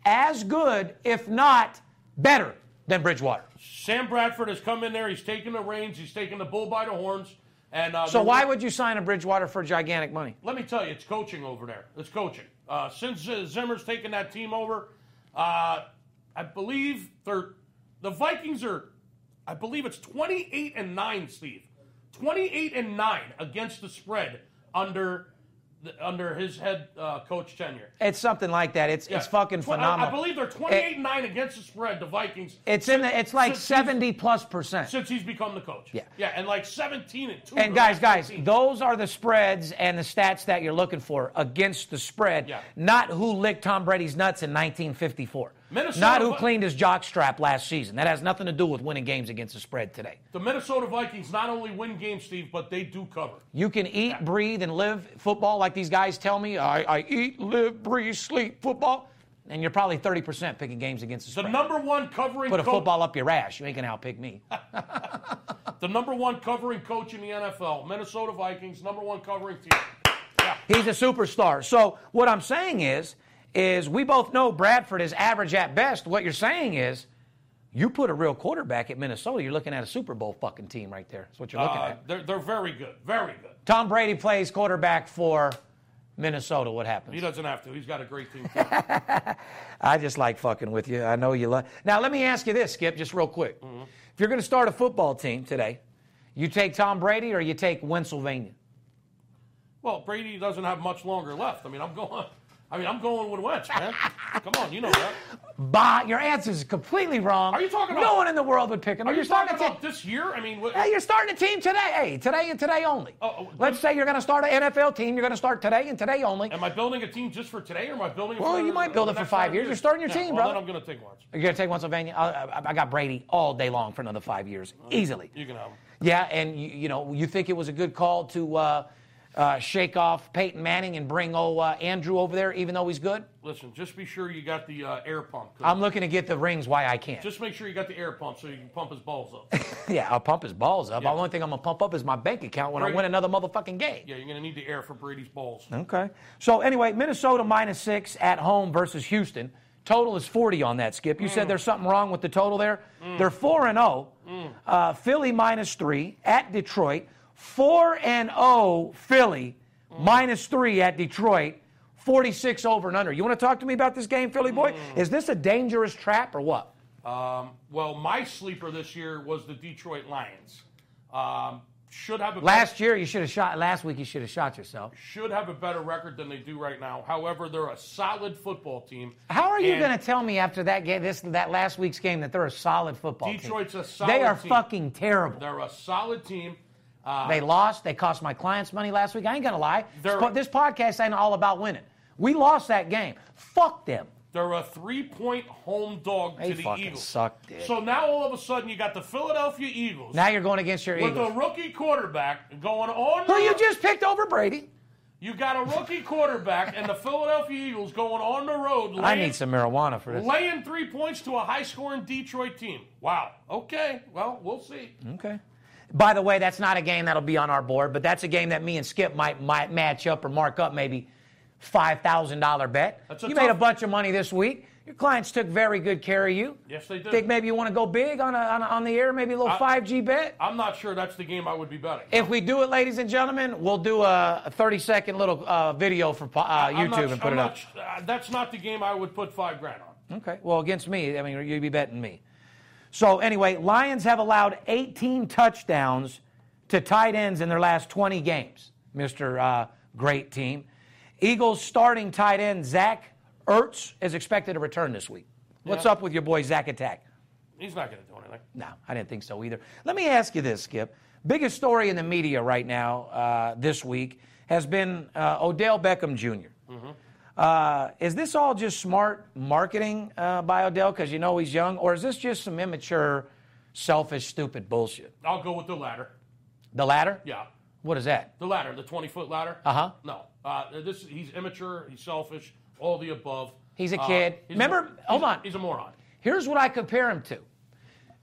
as good, if not better, than Bridgewater. Sam Bradford has come in there. He's taken the reins. He's taken the bull by the horns. And uh, So why would you sign a Bridgewater for gigantic money? Let me tell you, it's coaching over there. It's coaching. Uh, since uh, Zimmer's taken that team over, uh, I believe they're the Vikings are. I believe it's twenty-eight and nine, Steve. Twenty-eight and nine against the spread under the, under his head uh, coach tenure. It's something like that. It's it's fucking Tw- I- phenomenal. I, believe they're 28 and 9 against the spread, the Vikings. it's in the it's like seventy plus percent. Since he's become the coach. Yeah. Yeah, and like 17 and 2. And guys, guys, 15. those are the spreads and the stats that you're looking for against the spread, Yeah. not who licked Tom Brady's nuts in 1954. Minnesota not who cleaned his jockstrap last season. That has nothing to do with winning games against the spread today. The Minnesota Vikings not only win games, Steve, but they do cover. You can eat, breathe, and live football like these guys tell me. I, I eat, live, breathe, sleep football. And you're probably 30% picking games against the spread. The number one covering Put a coach, football up your ass. You ain't going to outpick me. the number one covering coach in the NFL, Minnesota Vikings, number one covering team. Yeah. He's a superstar. So what I'm saying is, is we both know Bradford is average at best. What you're saying is you put a real quarterback at Minnesota, you're looking at a Super Bowl fucking team right there. That's what you're looking Uh, at. they're, they're very good. Very good. Tom Brady plays quarterback for Minnesota. What happens? He doesn't have to. He's got a great team. I just like fucking with you. I know you love. Now let me ask you this, Skip, just real quick. Mm-hmm. If you're going to start a football team today, you take Tom Brady or you take Pennsylvania? well, Brady doesn't have much longer left. I mean, I'm going. I mean, I'm going with Wentz, man. Come on, you know that. Bah, your answer is completely wrong. Are you talking about? No one in the world would pick him. Are you're you talking about this year? I mean, what, Hey, you're starting a team today. Hey, today and today only. Oh, oh, Let's say you're going to start an NFL team. You're going to start today and today only. am I building a team just for today, or am I building? it Well, for you might build it for five years. You're starting your Yeah, team, well, brother. Then I'm going to take Wentz. You're going to take Pennsylvania. I, I, I got Brady all day long for another five years, easily. You can have him. Yeah, and you, you know, you think it was a good call to uh, uh, shake off Peyton Manning and bring old uh, Andrew over there, even though he's good? Listen, just be sure you got the uh, air pump. I'm looking to get the rings. Why I can't? just make sure you got the air pump so you can pump his balls up. yeah, I'll pump his balls up. Yeah. The only thing I'm gonna pump up is my bank account when I win another motherfucking game. yeah, you're to need the air for Brady's balls. Okay. So anyway, Minnesota minus six at home versus Houston. Total is 40 on that, Skip. You Mm. said there's something wrong with the total there. They're 4 and 0. Mm. Uh, Philly minus 3 at Detroit. 4 and 0 Philly Mm. minus 3 at Detroit. 46 over and under. You want to talk to me about this game, Philly boy? Mm. Is this a dangerous trap or what? Um, well, my sleeper this year was the Detroit Lions. Um, should have a Last year you should have shot last week you should have shot yourself. should have a better record than they do right now. However, they're a solid football team. How are you going to tell me after that game, this that last week's game, that they're a solid football Detroit's team? a solid They are team. fucking terrible. They're a solid team. Uh, They lost. They cost my clients money last week. I ain't gonna lie. But this podcast ain't all about winning. We lost that game. Fuck them. They're a three-point home dog They to the fucking Eagles. suck dick. So now all of a sudden you got the Philadelphia Eagles Now you're going against your Eagles. with a rookie quarterback going on. Who you just picked over Brady? You got a rookie quarterback and the Philadelphia Eagles going on the road. I need some marijuana for this. laying three points to a high-scoring Detroit team. Wow. Okay. Well, we'll see. Okay. By the way, that's not a game that'll be on our board, but that's a game that me and Skip might might match up or mark up maybe five thousand dollar bet. That's a you made a bunch of money this week. Your clients took very good care of you. Yes, they did. Think maybe you want to go big on a, on, a, on the air, maybe a little five G bet. I'm not sure that's the game I would be betting. If we do it, ladies and gentlemen, we'll do a, a 30 second little uh, video for uh, YouTube not- and put I'm it up. uh, that's not the game I would put five grand on. Okay. Well, against me, I mean, you'd be betting me. So anyway, Lions have allowed 18 touchdowns to tight ends in their last 20 games. Mister uh, Great Team. Eagles starting tight end Zach Ertz is expected to return this week. What's Yeah. up with your boy Zach Attack? He's not going to do anything. No, I didn't think so either. Let me ask you this, Skip. Biggest story in the media right now uh, this week has been uh, Odell Beckham junior Uh, is this all just smart marketing uh, by Odell because you know he's young, or is this just some immature, selfish, stupid bullshit? I'll go with the ladder. The latter? Yeah. What is that? The ladder, the 20 foot ladder. Uh-huh. No. Uh, this he's immature, he's selfish, all the above. He's a Uh, kid. he's Remember- a, hold on. He's a moron. Here's what I compare him to.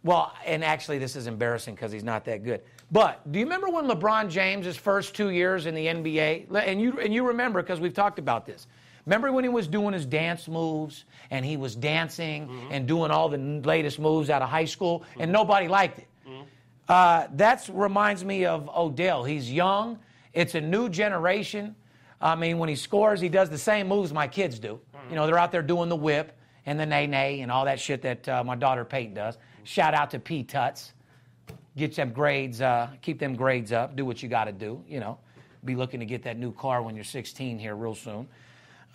Well, and actually, this is embarrassing because he's not that good. But do you remember when LeBron James, his first two years in the NBA, and you and you remember because we've talked about this. Remember when he was doing his dance moves and he was dancing and doing all the latest moves out of high school, and nobody liked it. Uh, that reminds me of Odell. He's young. It's a new generation. I mean, when he scores, he does the same moves my kids do. You know, they're out there doing the whip and the nay nay and all that shit that uh, my daughter Peyton does. Shout out to P Tuts. Get them grades, uh, keep them grades up. Do what you got to do. You know, be looking to get that new car when you're 16 here real soon.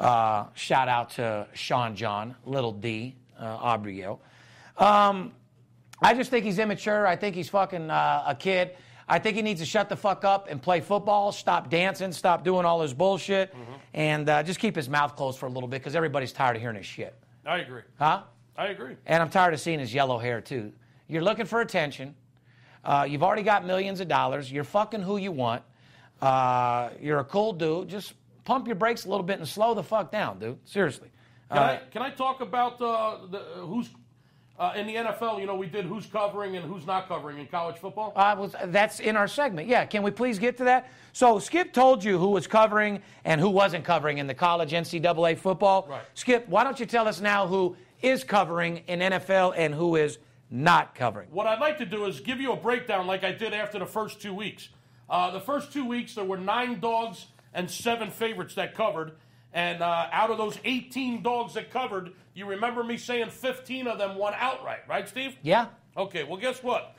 Uh, shout out to Sean John, Little D, uh, Abriel. Um, I just think he's immature. I think he's fucking uh, a kid. I think he needs to shut the fuck up and play football, stop dancing, stop doing all this bullshit, and uh, just keep his mouth closed for a little bit because everybody's tired of hearing his shit. I agree. Huh? I agree. And I'm tired of seeing his yellow hair, too. You're looking for attention. Uh, you've already got millions of dollars. You're fucking who you want. Uh, you're a cool dude. Just pump your brakes a little bit and slow the fuck down, dude. Seriously. Can, Uh, I, can I talk about uh, the, who's uh, in the NFL, you know, we did who's covering and who's not covering in college football. Uh, was, that's in our segment. Yeah, can we please get to that? So Skip told you who was covering and who wasn't covering in the college NCAA football. Right. Skip, why don't you tell us now who is covering in NFL and who is not covering? What I'd like to do is give you a breakdown like I did after the first two weeks. Uh, the first two weeks, there were nine dogs and seven favorites that covered. And uh, out of those 18 dogs that covered, you remember me saying 15 of them won outright, right, Steve? Yeah. Okay, well, guess what?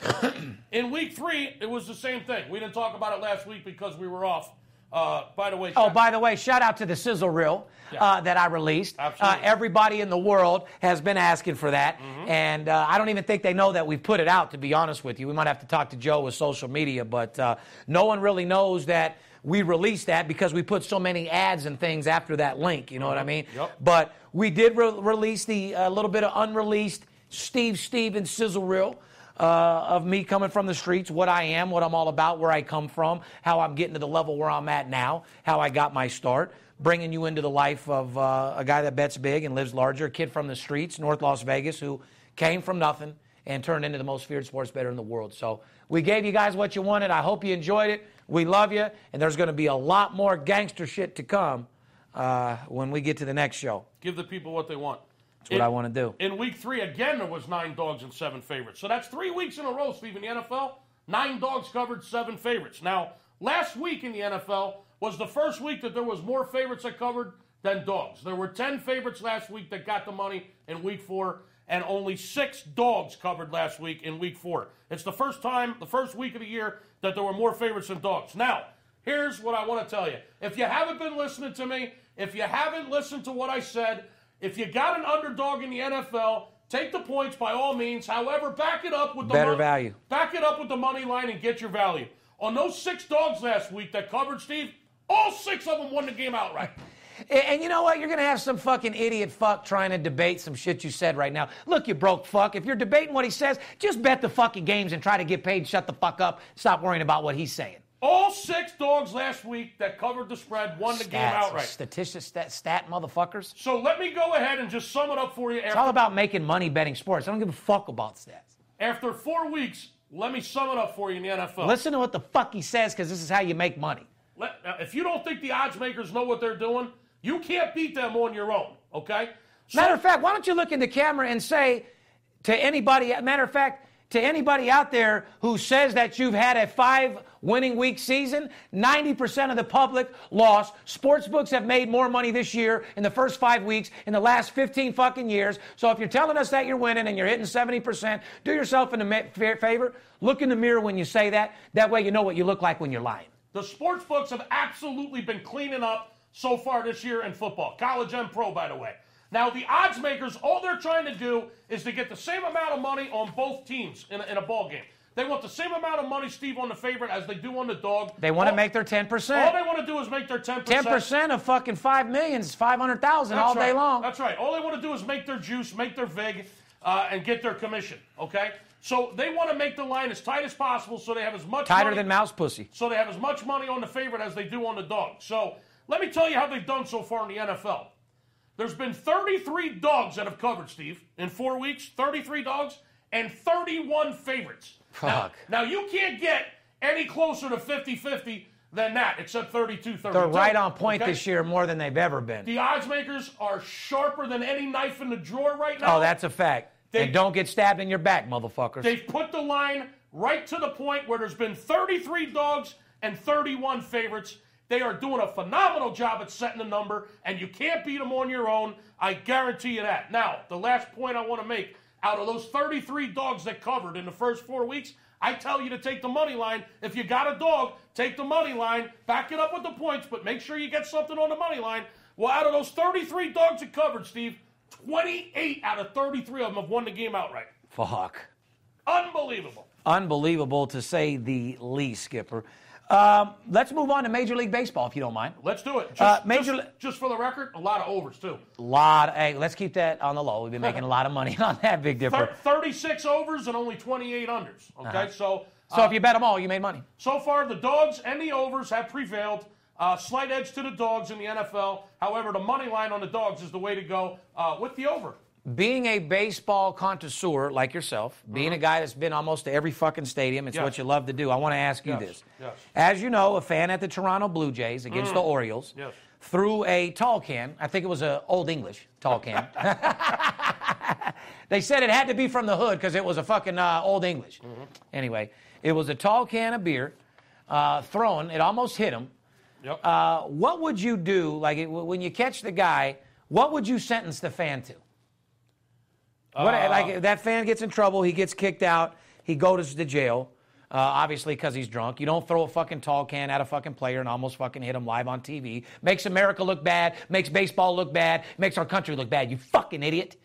In week three, it was the same thing. We didn't talk about it last week because we were off. Uh, by the way, Oh, by the way, shout out to the sizzle reel uh, that I released. Absolutely. Uh, everybody in the world has been asking for that, Mm-hmm. and uh, I don't even think they know that we've put it out. To be honest with you, we might have to talk to Joe with social media, but uh, no one really knows that we released that because we put so many ads and things after that link. You know what I mean? Uh-huh. Yep. But we did re- release the uh, little bit of unreleased Steve Stevens sizzle reel. Uh, of me coming from the streets, what I am, what I'm all about, where I come from, how I'm getting to the level where I'm at now, how I got my start, bringing you into the life of uh, a guy that bets big and lives larger, a kid from the streets, North Las Vegas, who came from nothing and turned into the most feared sports bettor in the world. So we gave you guys what you wanted. I hope you enjoyed it. We love you, and there's going to be a lot more gangster shit to come uh, when we get to the next show. give the people what they want. That's what I want to do. In week three, again, there was nine dogs and seven favorites. So that's three weeks in a row, Steve, in the NFL. Nine dogs covered, seven favorites. Now, last week in the NFL was the first week that there was more favorites that covered than dogs. There were 10 favorites last week that got the money in week four, and only six dogs covered last week in week four. It's the first time, the first week of the year, that there were more favorites than dogs. Now, here's what I want to tell you. If you haven't been listening to me, if you haven't listened to what I said, if you got an underdog in the NFL, take the points by all means. However, back it up with the Better value. Back it up with the money line and get your value. On those six dogs last week that covered, Steve, all six of them won the game outright. And, and you know what? You're going to have some fucking idiot fuck trying to debate some shit you said right now. Look, you broke fuck. If you're debating what he says, just bet the fucking games and try to get paid. Shut the fuck up. Stop worrying about what he's saying. All six dogs last week that covered the spread won the game outright. Statistics, stat, stat motherfuckers. So let me go ahead and just sum it up for you. It's all about making money betting sports. I don't give a fuck about stats. after four weeks, let me sum it up for you in the NFL. Listen to what the fuck he says because this is how you make money. Let, now, if you don't think the odds makers know what they're doing, you can't beat them on your own, okay? So- Matter of fact, why don't you look in the camera and say to anybody, matter of fact, to anybody out there who says that you've had a five winning week season, 90% of the public lost. Sports books have made more money this year in the first five weeks in the last 15 fucking years. So if you're telling us that you're winning and you're hitting 70%, do yourself a favor. Look in the mirror when you say that. That way you know what you look like when you're lying. The sports books have absolutely been cleaning up so far this year in football, college and pro, by the way. Now, the odds makers, all they're trying to do is to get the same amount of money on both teams in a, in a ball game. They want the same amount of money, Steve, on the favorite as they do on the dog. They want to make their 10%. All they want to do is make their 10%. 10% of fucking 5 million is 500,000 all day long. That's right. All they want to do is make their juice, make their vig, uh, and get their commission. Okay. So they want to make the line as tight as possible, so they have as much Tighter money, than mouse pussy. so they have as much money on the favorite as they do on the dog. So let me tell you how they've done so far in the NFL. There's been 33 dogs that have covered, Steve, in four weeks. 33 dogs and 31 favorites. Now, Fuck. now you can't get any closer to 50-50 than that, except 32-32. They're right on point okay? this year more than they've ever been. The odds makers are sharper than any knife in the drawer right now. Oh, that's a fact. They- and don't get stabbed in your back, motherfuckers. They've put the line right to the point where there's been 33 dogs and 31 favorites. They are doing a phenomenal job at setting the number, and you can't beat them on your own. I guarantee you that. Now, the last point I want to make out of those 33 dogs that covered in the first four weeks, I tell you to take the money line. If you got a dog, take the money line, back it up with the points, but make sure you get something on the money line. Well, out of those 33 dogs that covered, Steve, 28 out of 33 of them have won the game outright. Fuck. Unbelievable. Unbelievable to say the least, Skipper. Um, let's move on to Major League Baseball, if you don't mind. Let's do it. Just, Uh, Major just, just for the record, a lot of overs too. A lot. Of, Hey, let's keep that on the low. We've been making a lot of money on that, Big Dipper. Thir- 36 overs and only 28 unders. Okay, so So uh, if you bet them all, you made money. so far the dogs and the overs have prevailed. Uh, slight edge to the dogs in the NFL. However, the money line on the dogs is the way to go uh, with the over. Being a baseball connoisseur like yourself, being a guy that's been almost to every fucking stadium, it's Yes. what you love to do. I want to ask you Yes, this. yes. As you know, a fan at the Toronto Blue Jays against the Orioles Yes. threw a tall can. I think it was a Old English tall can. they said it had to be from the hood because it was a fucking uh, Old English. Anyway, it was a tall can of beer uh, thrown. It almost hit him. Yep. Uh, what would you do, like it, when you catch the guy? What would you sentence the fan to? What, Uh, like if that fan gets in trouble, he gets kicked out, he goes to jail, uh, obviously because he's drunk. You don't throw a fucking tall can at a fucking player and almost fucking hit him live on TV. Makes America look bad, makes baseball look bad, makes our country look bad. You fucking idiot.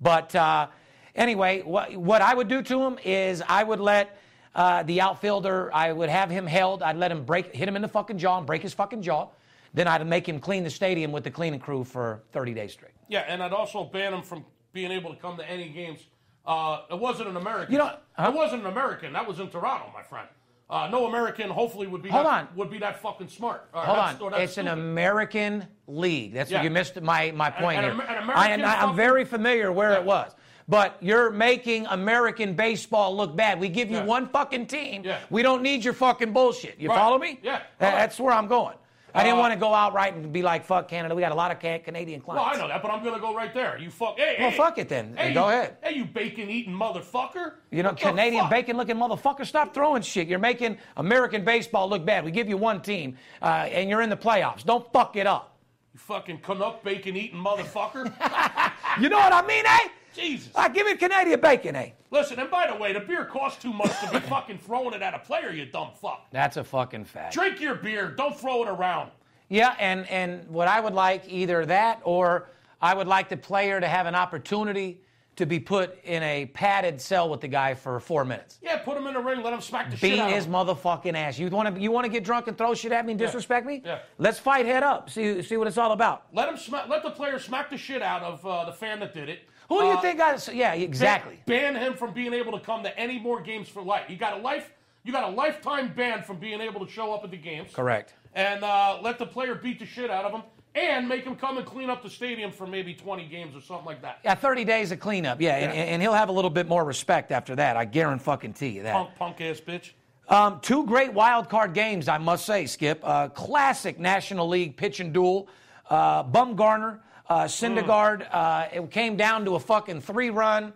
But uh, anyway, what, what I would do to him is I would let uh, the outfielder, I would have him held. I'd let him break, hit him in the fucking jaw and break his fucking jaw. Then I'd make him clean the stadium with the cleaning crew for 30 days straight. Yeah, and I'd also ban him from being able to come to any games. Uh, it wasn't an American. You know- huh? it wasn't an American. That was in Toronto, my friend. Uh, no American, hopefully, would be Hold that, on. would be that fucking smart. Or Hold on. It's an. American league. That's Yeah. you missed my, my point an here. An I, I, I'm very familiar where it was. But you're making American baseball look bad. We give you Yeah. one fucking team. Yeah. We don't need your fucking bullshit. You Right. follow me? Yeah. Right. That's where I'm going. I didn't Uh, want to go out right and be like, fuck Canada. We got a lot of can- Canadian Well, clients. I know that, but I'm going to go right there. You fuck. Hey, Well, hey, fuck it then. Hey, Go you, ahead. Hey, you bacon eating motherfucker. You know, What Canadian bacon looking motherfucker, stop throwing shit. You're making American baseball look bad. We give you one team, uh, and you're in the playoffs. Don't fuck it up. You fucking Canuck bacon eating motherfucker. You know what I mean, eh? Jesus. I give it Canadian bacon, eh? Listen, and by the way, the beer costs too much to be fucking throwing it at a player, you dumb fuck. That's a fucking fact. Drink your beer. Don't throw it around. Yeah, and, and what I would like either that or I would like the player to have an opportunity to be put in a padded cell with the guy for four minutes. Yeah, put him in the ring. Let him smack the shit Beat out his of him. motherfucking ass. You want to you want to get drunk and throw shit at me and disrespect me? Yeah. Let's fight head up. See see what it's all about. Let him smack. Let the player smack the shit out of uh, the fan that did it. Who do you Uh, think got? Yeah, exactly. Ban him from being able to come to any more games for life. You got a life. You got a lifetime ban from being able to show up at the games. Correct. And uh, let the player beat the shit out of him, and make him come and clean up the stadium for maybe 20 games or something like that. Yeah, 30 days of cleanup. Yeah, And, Yeah. and he'll have a little bit more respect after that. I guarantee fucking you that. Punk, punk ass bitch. Um, two great wild card games, I must say, Skip. Uh, classic National League pitch and duel. Uh, Bumgarner, uh, Syndergaard. Uh, it came down to a fucking three run,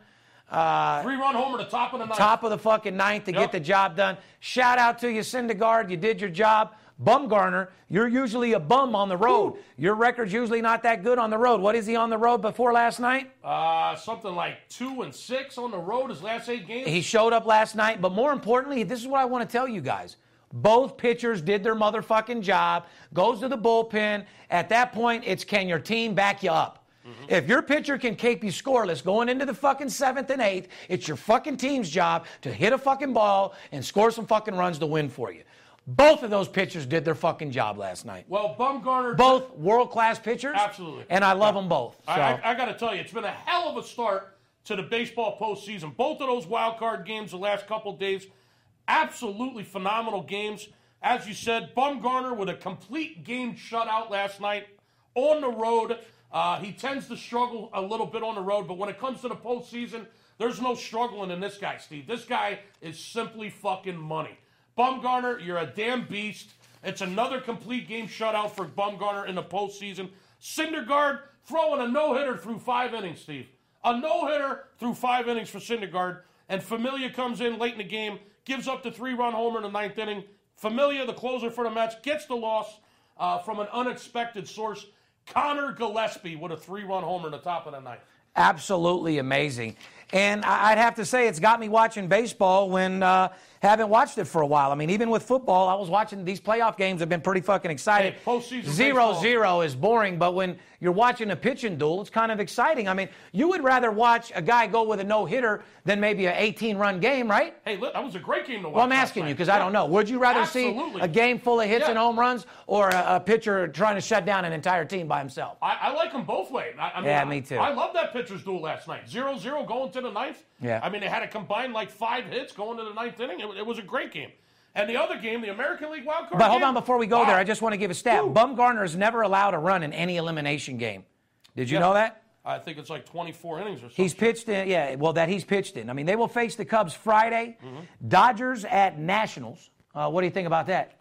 Three run homer to top of the ninth. top of the fucking ninth to Yep. get the job done. Shout out to you, Syndergaard. You did your job. Bumgarner, you're usually a bum on the road. Your record's usually not that good on the road. What is he on the road before last night? Uh, something like two and six on the road his last eight games. He showed up last night, but more importantly, this is what I want to tell you guys. Both pitchers did their motherfucking job, goes to the bullpen. At that point, it's can your team back you up? Mm-hmm. If your pitcher can keep you scoreless going into the fucking seventh and eighth, it's your fucking team's job to hit a fucking ball and score some fucking runs to win for you. Both of those pitchers did their fucking job last night. well, Bumgarner. Both world class pitchers. Absolutely. And I love them both. So. I, I, I got to tell you, it's been a hell of a start to the baseball postseason. Both of those wild card games the last couple days, absolutely phenomenal games. As you said, Bumgarner with a complete game shutout last night on the road. Uh, he tends to struggle a little bit on the road, but when it comes to the postseason, there's no struggling in this guy, Steve. This guy is simply fucking money. Bumgarner, you're a damn beast. It's another complete game shutout for Bumgarner in the postseason. Syndergaard throwing a no hitter through five innings, Steve. A no hitter through five innings for Syndergaard. And Familia comes in late in the game, gives up the three run homer in the ninth inning. Familia, the closer for the Mets, gets the loss uh, from an unexpected source. Conor Gillaspie with a three run homer in the top of the ninth. absolutely amazing. And I'd have to say it's got me watching baseball when uh, haven't watched it for a while. I mean, even with football, I was watching these playoff games. Have been pretty fucking excited. Hey, postseason zero baseball. zero is boring, but when you're watching a pitching duel, it's kind of exciting. I mean, you would rather watch a guy go with a no hitter than maybe an 18 run game, right? Hey, look, that was a great game to watch. Well, I'm asking you because I don't know. Would you rather Absolutely. see a game full of hits Yeah. and home runs or a, a pitcher trying to shut down an entire team by himself? I, I like them both ways. I, I mean, Yeah, I- me too. I love that pitcher's duel last night. 0 0 going to the ninth. Yeah. I mean, they had a combined like five hits going to the ninth inning. It, it was a great game. And the other game, the American League wild card But hold game- on, before we go Wow. there, I just want to give a stat. Woo. Bumgarner's never allowed a run in any elimination game. Did you Yeah. know that? I think it's like 24 innings or something. He's pitched in, yeah, well, that he's pitched in. I mean, they will face the Cubs Friday, Mm-hmm. Dodgers at Nationals. Uh, what do you think about that?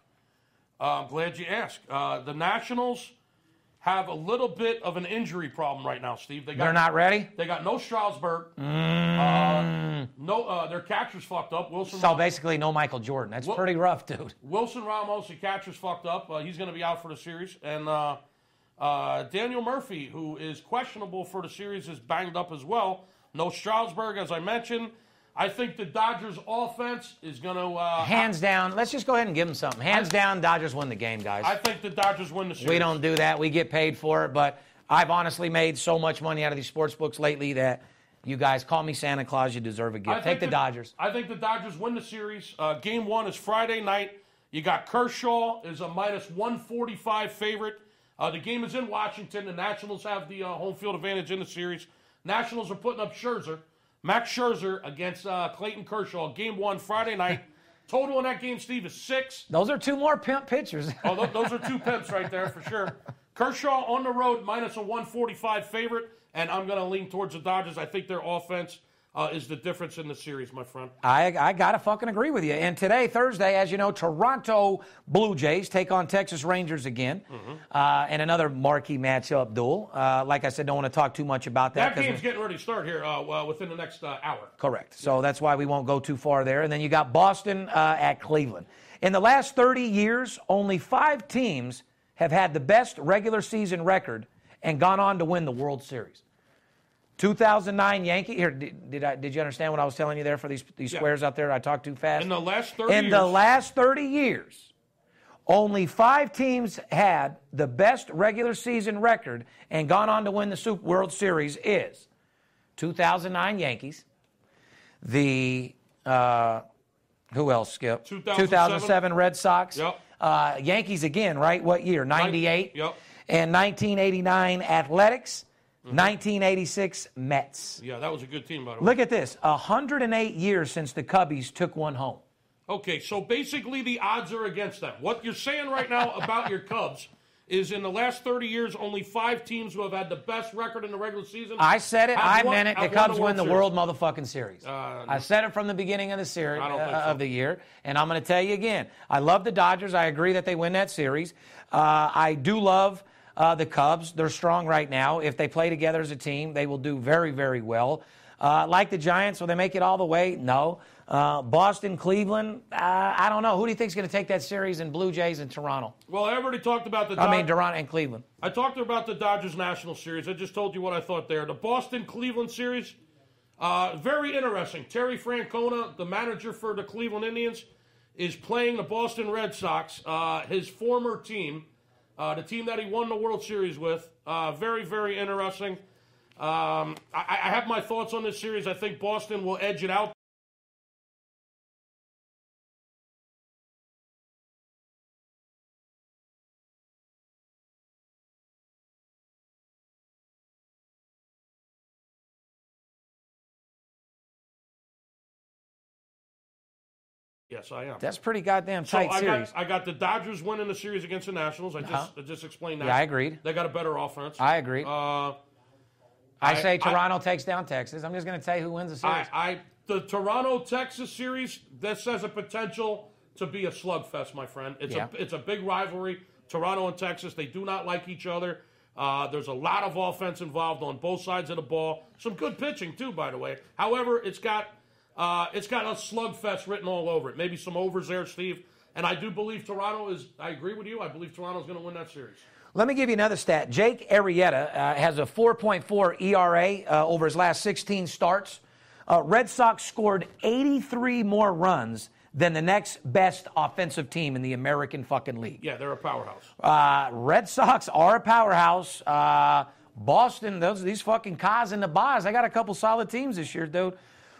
Uh, I'm glad you asked. Uh, the Nationals have a little bit of an injury problem right now, Steve. They got, They're not ready? They got no Strasburg. Uh, no, uh, their catcher's fucked up. Wilson. So basically, no Michael Jordan. That's Well- pretty rough, dude. Wilson Ramos, the catcher's fucked up. Uh, he's going to be out for the series. And uh, uh, Daniel Murphy, who is questionable for the series, is banged up as well. No Strasburg, as I mentioned. I think the Dodgers' offense is going to. Uh, Hands down. Let's just go ahead and give them something. Hands down, Dodgers win the game, guys. I think the Dodgers win the series. We don't do that. We get paid for it. But I've honestly made so much money out of these sports books lately that you guys call me Santa Claus. You deserve a gift. Take the Dodgers. I think the Dodgers win the series. Uh, game one is Friday night. You got Kershaw is a minus 145 favorite. Uh, the game is in Washington. The Nationals have the uh, home field advantage in the series. Nationals are putting up Scherzer. Max Scherzer against uh, Clayton Kershaw. Game one Friday night. Total in that game, Steve, is six. Those are two more pimp pitchers. Oh, th- those are two pimps right there for sure. Kershaw on the road, minus a 145 favorite, and I'm going to lean towards the Dodgers. I think their offense uh, is the difference in the series, my friend. I, I got to fucking agree with you. And today, Thursday, as you know, Toronto Blue Jays take on Texas Rangers again Mm-hmm. uh, in another marquee matchup duel. Uh, like I said, don't want to talk too much about that. That game's getting ready to start here uh, uh, within the next uh, hour. Correct. So that's why we won't go too far there. And then you got Boston uh, at Cleveland. In the last 30 years, only five teams have had the best regular season record and gone on to win the World Series. 2009 Yankee. Here, did, did I did you understand what I was telling you there for these these Yeah. squares out there? I talked too fast. In the last 30 In years, the last 30 years, only five teams had the best regular season record and gone on to win the Super World Series is 2009 Yankees, the uh, who else, Skip? 2007. 2007 Red Sox. Yep. Uh, Yankees again, right? What year? 98. Yep. And 1989 Athletics. Mm-hmm. 1986 Mets. yeah, that was a good team, by the way. Look at this 108 years since the Cubbies took one home. Okay, so basically the odds are against them. What you're saying right now about your Cubs is in the last 30 years, only five teams who have had the best record in the regular season. I said it. I won- meant it. The Cubs win the Series. World motherfucking Series. Uh, I said it from the beginning of the series I don't think uh, so. of the year, and I'm going to tell you again. I love the Dodgers. I agree that they win that series. Uh, I do love uh, the Cubs. They're strong right now. If they play together as a team, they will do very, very well. Uh, like the Giants, will they make it all the way? No. Uh, Boston, Cleveland, uh, I don't know. Who do you think is going to take that series in Blue Jays and Toronto? Well, I already talked about the I mean, Toronto and Cleveland. I talked about the Dodgers National Series. I just told you what I thought there. The Boston Cleveland Series, uh, very interesting. Terry Francona, the manager for the Cleveland Indians, is playing the Boston Red Sox, uh, his former team, uh, the team that he won the World Series with. Uh, very, very interesting. Um, I, I have my thoughts on this series. I think Boston will edge it out. Yes, I am. That's pretty goddamn So tight I series. got I got the Dodgers winning the series against the Nationals. I just Uh-huh. I just explained that. Yeah, I agreed. They got a better offense. I agree. Uh, I, I- say I- Toronto takes down Texas. I'm just going to tell you who wins the series. I, I the Toronto Texas series this has a potential to be a slugfest, my friend. It's Yeah. a it's a big rivalry. Toronto and Texas they do not like each other. Uh, there's a lot of offense involved on both sides of the ball. Some good pitching too, by the way. However, it's got uh, it's got a slugfest written all over it. Maybe some overs there, Steve. And I do believe Toronto is. I agree with you. I believe Toronto's going to win that series. Let me give you another stat. Jake Arrieta uh, has a 4.4 ERA uh, over his last 16 starts. Uh, Red Sox scored 83 more runs than the next best offensive team in the American fucking league. Yeah, they're a powerhouse. Uh, Red Sox are a powerhouse. Uh, Boston, those these fucking Kaz and the Baz, they got a couple solid teams this year, dude.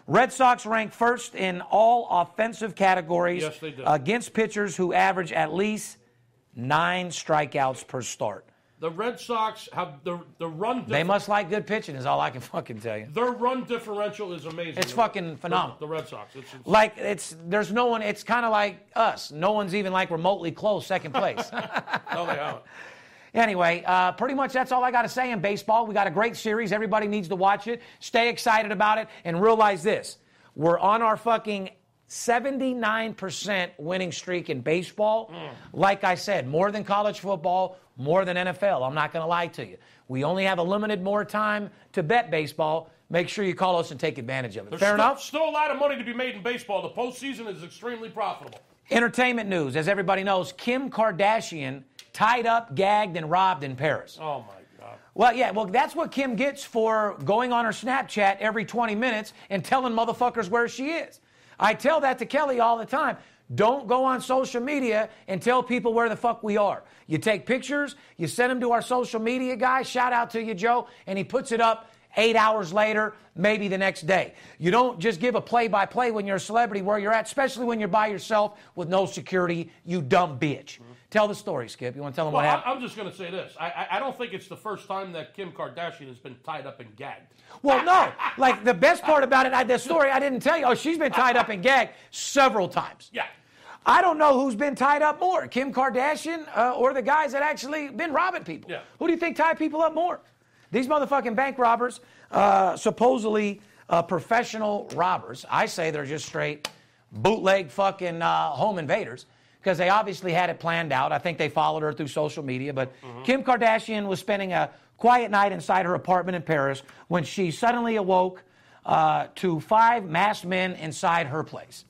Red Sox rank first in all offensive categories Yes, against pitchers who average at least nine strikeouts per start. The Red Sox have the the run. They must like good pitching, is all I can fucking tell you. Their run differential is amazing. It's fucking phenomenal. The, the Red Sox. It's, it's, Like it's there's no one. It's kind of like us. No one's even like remotely close second place. no, they haven't. Anyway, uh, pretty much that's all I got to say in baseball. We got a great series. Everybody needs to watch it. Stay excited about it and realize this. We're on our fucking 79% winning streak in baseball. Like I said, more than college football, more than NFL. I'm not going to lie to you. We only have a limited more time to bet baseball. Make sure you call us and take advantage of it. There's Fair still, enough? Still a lot of money to be made in baseball. The postseason is extremely profitable. Entertainment news. As everybody knows, Kim Kardashian tied up, gagged, and robbed in Paris. Oh my God. Well, yeah, well, that's what Kim gets for going on her Snapchat every 20 minutes and telling motherfuckers where she is. I tell that to Kelly all the time. Don't go on social media and tell people where the fuck we are. You take pictures, you send them to our social media guy, shout out to you, Joe, and he puts it up eight hours later, maybe the next day. You don't just give a play by play when you're a celebrity where you're at, especially when you're by yourself with no security, you dumb bitch. Tell the story, Skip. You want to tell them Well, what happened? I'm just going to say this. I, I, I don't think it's the first time that Kim Kardashian has been tied up and gagged. Well, no. Like the best part about it, I, the story I didn't tell you. Oh, she's been tied up and gagged several times. Yeah. I don't know who's been tied up more, Kim Kardashian uh, or the guys that actually been robbing people. Yeah. Who do you think tie people up more? These motherfucking bank robbers, uh, supposedly uh, professional robbers. I say they're just straight bootleg fucking uh, home invaders because they obviously had it planned out. I think they followed her through social media. But Kim Kardashian was spending a quiet night inside her apartment in Paris when she suddenly awoke uh, to five masked men inside her place.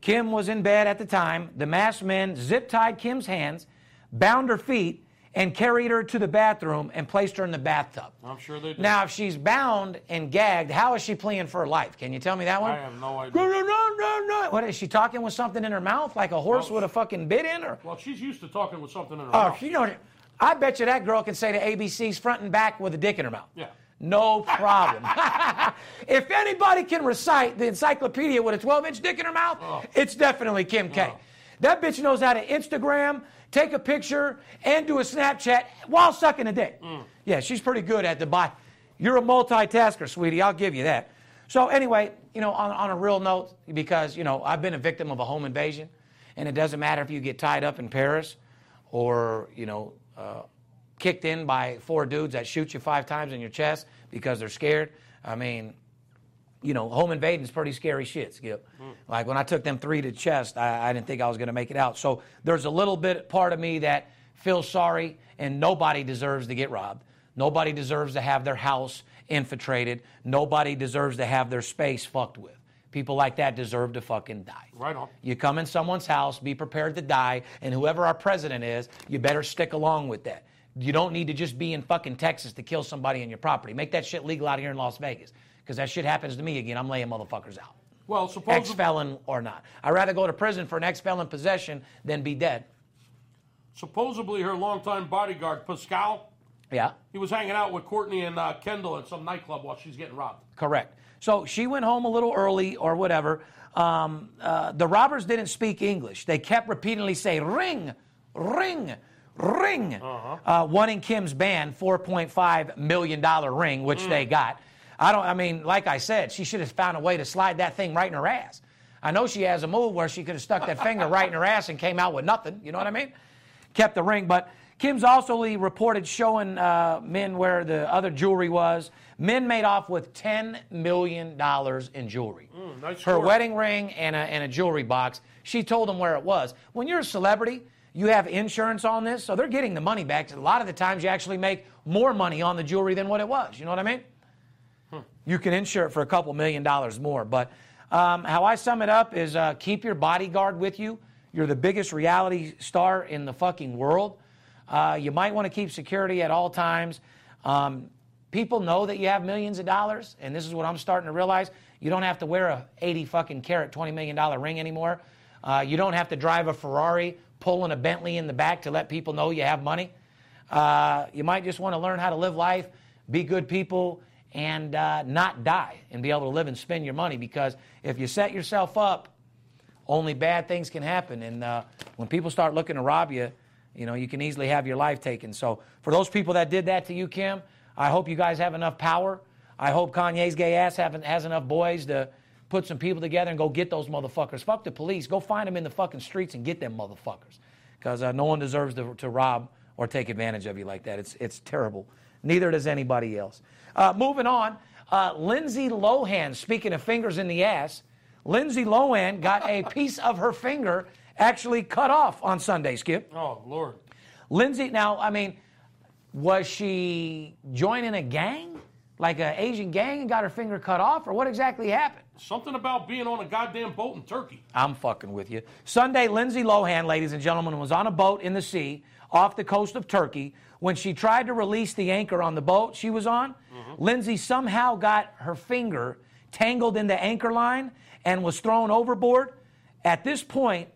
Kim was in bed at the time. The masked men zip tied Kim's hands, bound her feet, and carried her to the bathroom and placed her in the bathtub. I'm sure they did. Now, if she's bound and gagged, how is she pleading for her life? Can you tell me that one? I have no idea. No, no, no, no, no. What is she talking with something in her mouth, like a horse Well, with a fucking bit in her? Well, she's used to talking with something in her oh, mouth. Oh, you she know. I bet you that girl can say to ABC's front and back with a dick in her mouth. Yeah. No problem. if anybody can recite the encyclopedia with a 12 inch dick in her mouth, Oh. it's definitely Kim K. Oh. That bitch knows how to Instagram, take a picture, and do a Snapchat while sucking a dick. Mm. Yeah, she's pretty good at the buy. You're a multitasker, sweetie. I'll give you that. So, anyway, you know, on, on a real note, because, you know, I've been a victim of a home invasion, and it doesn't matter if you get tied up in Paris or, you know, uh, kicked in by four dudes that shoot you five times in your chest because they're scared. I mean, you know, home invading is pretty scary shit, Skip. Hmm. Like when I took them three to chest, I, I didn't think I was going to make it out. So there's a little bit part of me that feels sorry, and nobody deserves to get robbed. Nobody deserves to have their house infiltrated. Nobody deserves to have their space fucked with. People like that deserve to fucking die. Right on. You come in someone's house, be prepared to die, and whoever our president is, you better stick along with that. You don't need to just be in fucking Texas to kill somebody on your property. Make that shit legal out here in Las Vegas. Because that shit happens to me again. I'm laying motherfuckers out. Well, Ex supposedly, felon or not. I'd rather go to prison for an ex felon possession than be dead. supposedly her longtime bodyguard, Pascal, Yeah, he was hanging out with Kourtney and uh, Kendall at some nightclub while she's getting robbed. correct. So she went home a little early or whatever. Um, uh, the robbers didn't speak English. They kept repeatedly saying, ring, ring, ring. uh wanting Kim's band $4.5 million ring, which they got. I don't, I mean, like I said, she should have found a way to slide that thing right in her ass. I know she has a move where she could have stuck that finger right in her ass and came out with nothing. You know what I mean? Kept the ring. But Kim's also reported showing uh, men where the other jewelry was. Men made off with $10 million in jewelry. nice Her score. wedding ring and a, and a jewelry box. She told them where it was. When you're a celebrity, you have insurance on this, so they're getting the money back. A lot of the times, you actually make more money on the jewelry than what it was. You know what I mean? You can insure it for a couple million dollars more. But um, how I sum it up is uh, keep your bodyguard with you. You're the biggest reality star in the fucking world. Uh, you might want to keep security at all times. Um, people know that you have millions of dollars, and this is what I'm starting to realize. You don't have to wear a 80 fucking carat, 20 million dollar ring anymore. Uh, you don't have to drive a Ferrari, pulling a Bentley in the back to let people know you have money. Uh, you might just want to learn how to live life, be good people, and uh, not die and be able to live and spend your money because if you set yourself up, only bad things can happen. And uh, when people start looking to rob you, you know, you can easily have your life taken. So for those people that did that to you, Kim, I hope you guys have enough power. I hope Kanye's gay ass have, has enough boys to put some people together and go get those motherfuckers. Fuck the police. Go find them in the fucking streets and get them motherfuckers. Because uh, no one deserves to, to rob or take advantage of you like that. It's, it's terrible. Neither does anybody else. Uh, moving on, uh, Lindsay Lohan, speaking of fingers in the ass, Lindsay Lohan got a piece of her finger actually cut off on Sunday, Skip. Oh, Lord. Lindsay, now, I mean, was she joining a gang? Like an Asian gang and got her finger cut off? Or what exactly happened? Something about being on a goddamn boat in Turkey. I'm fucking with you. Sunday, Lindsay Lohan, ladies and gentlemen, was on a boat in the sea off the coast of Turkey. When she tried to release the anchor on the boat she was on. Lindsay somehow got her finger tangled in the anchor line and was thrown overboard. At this point,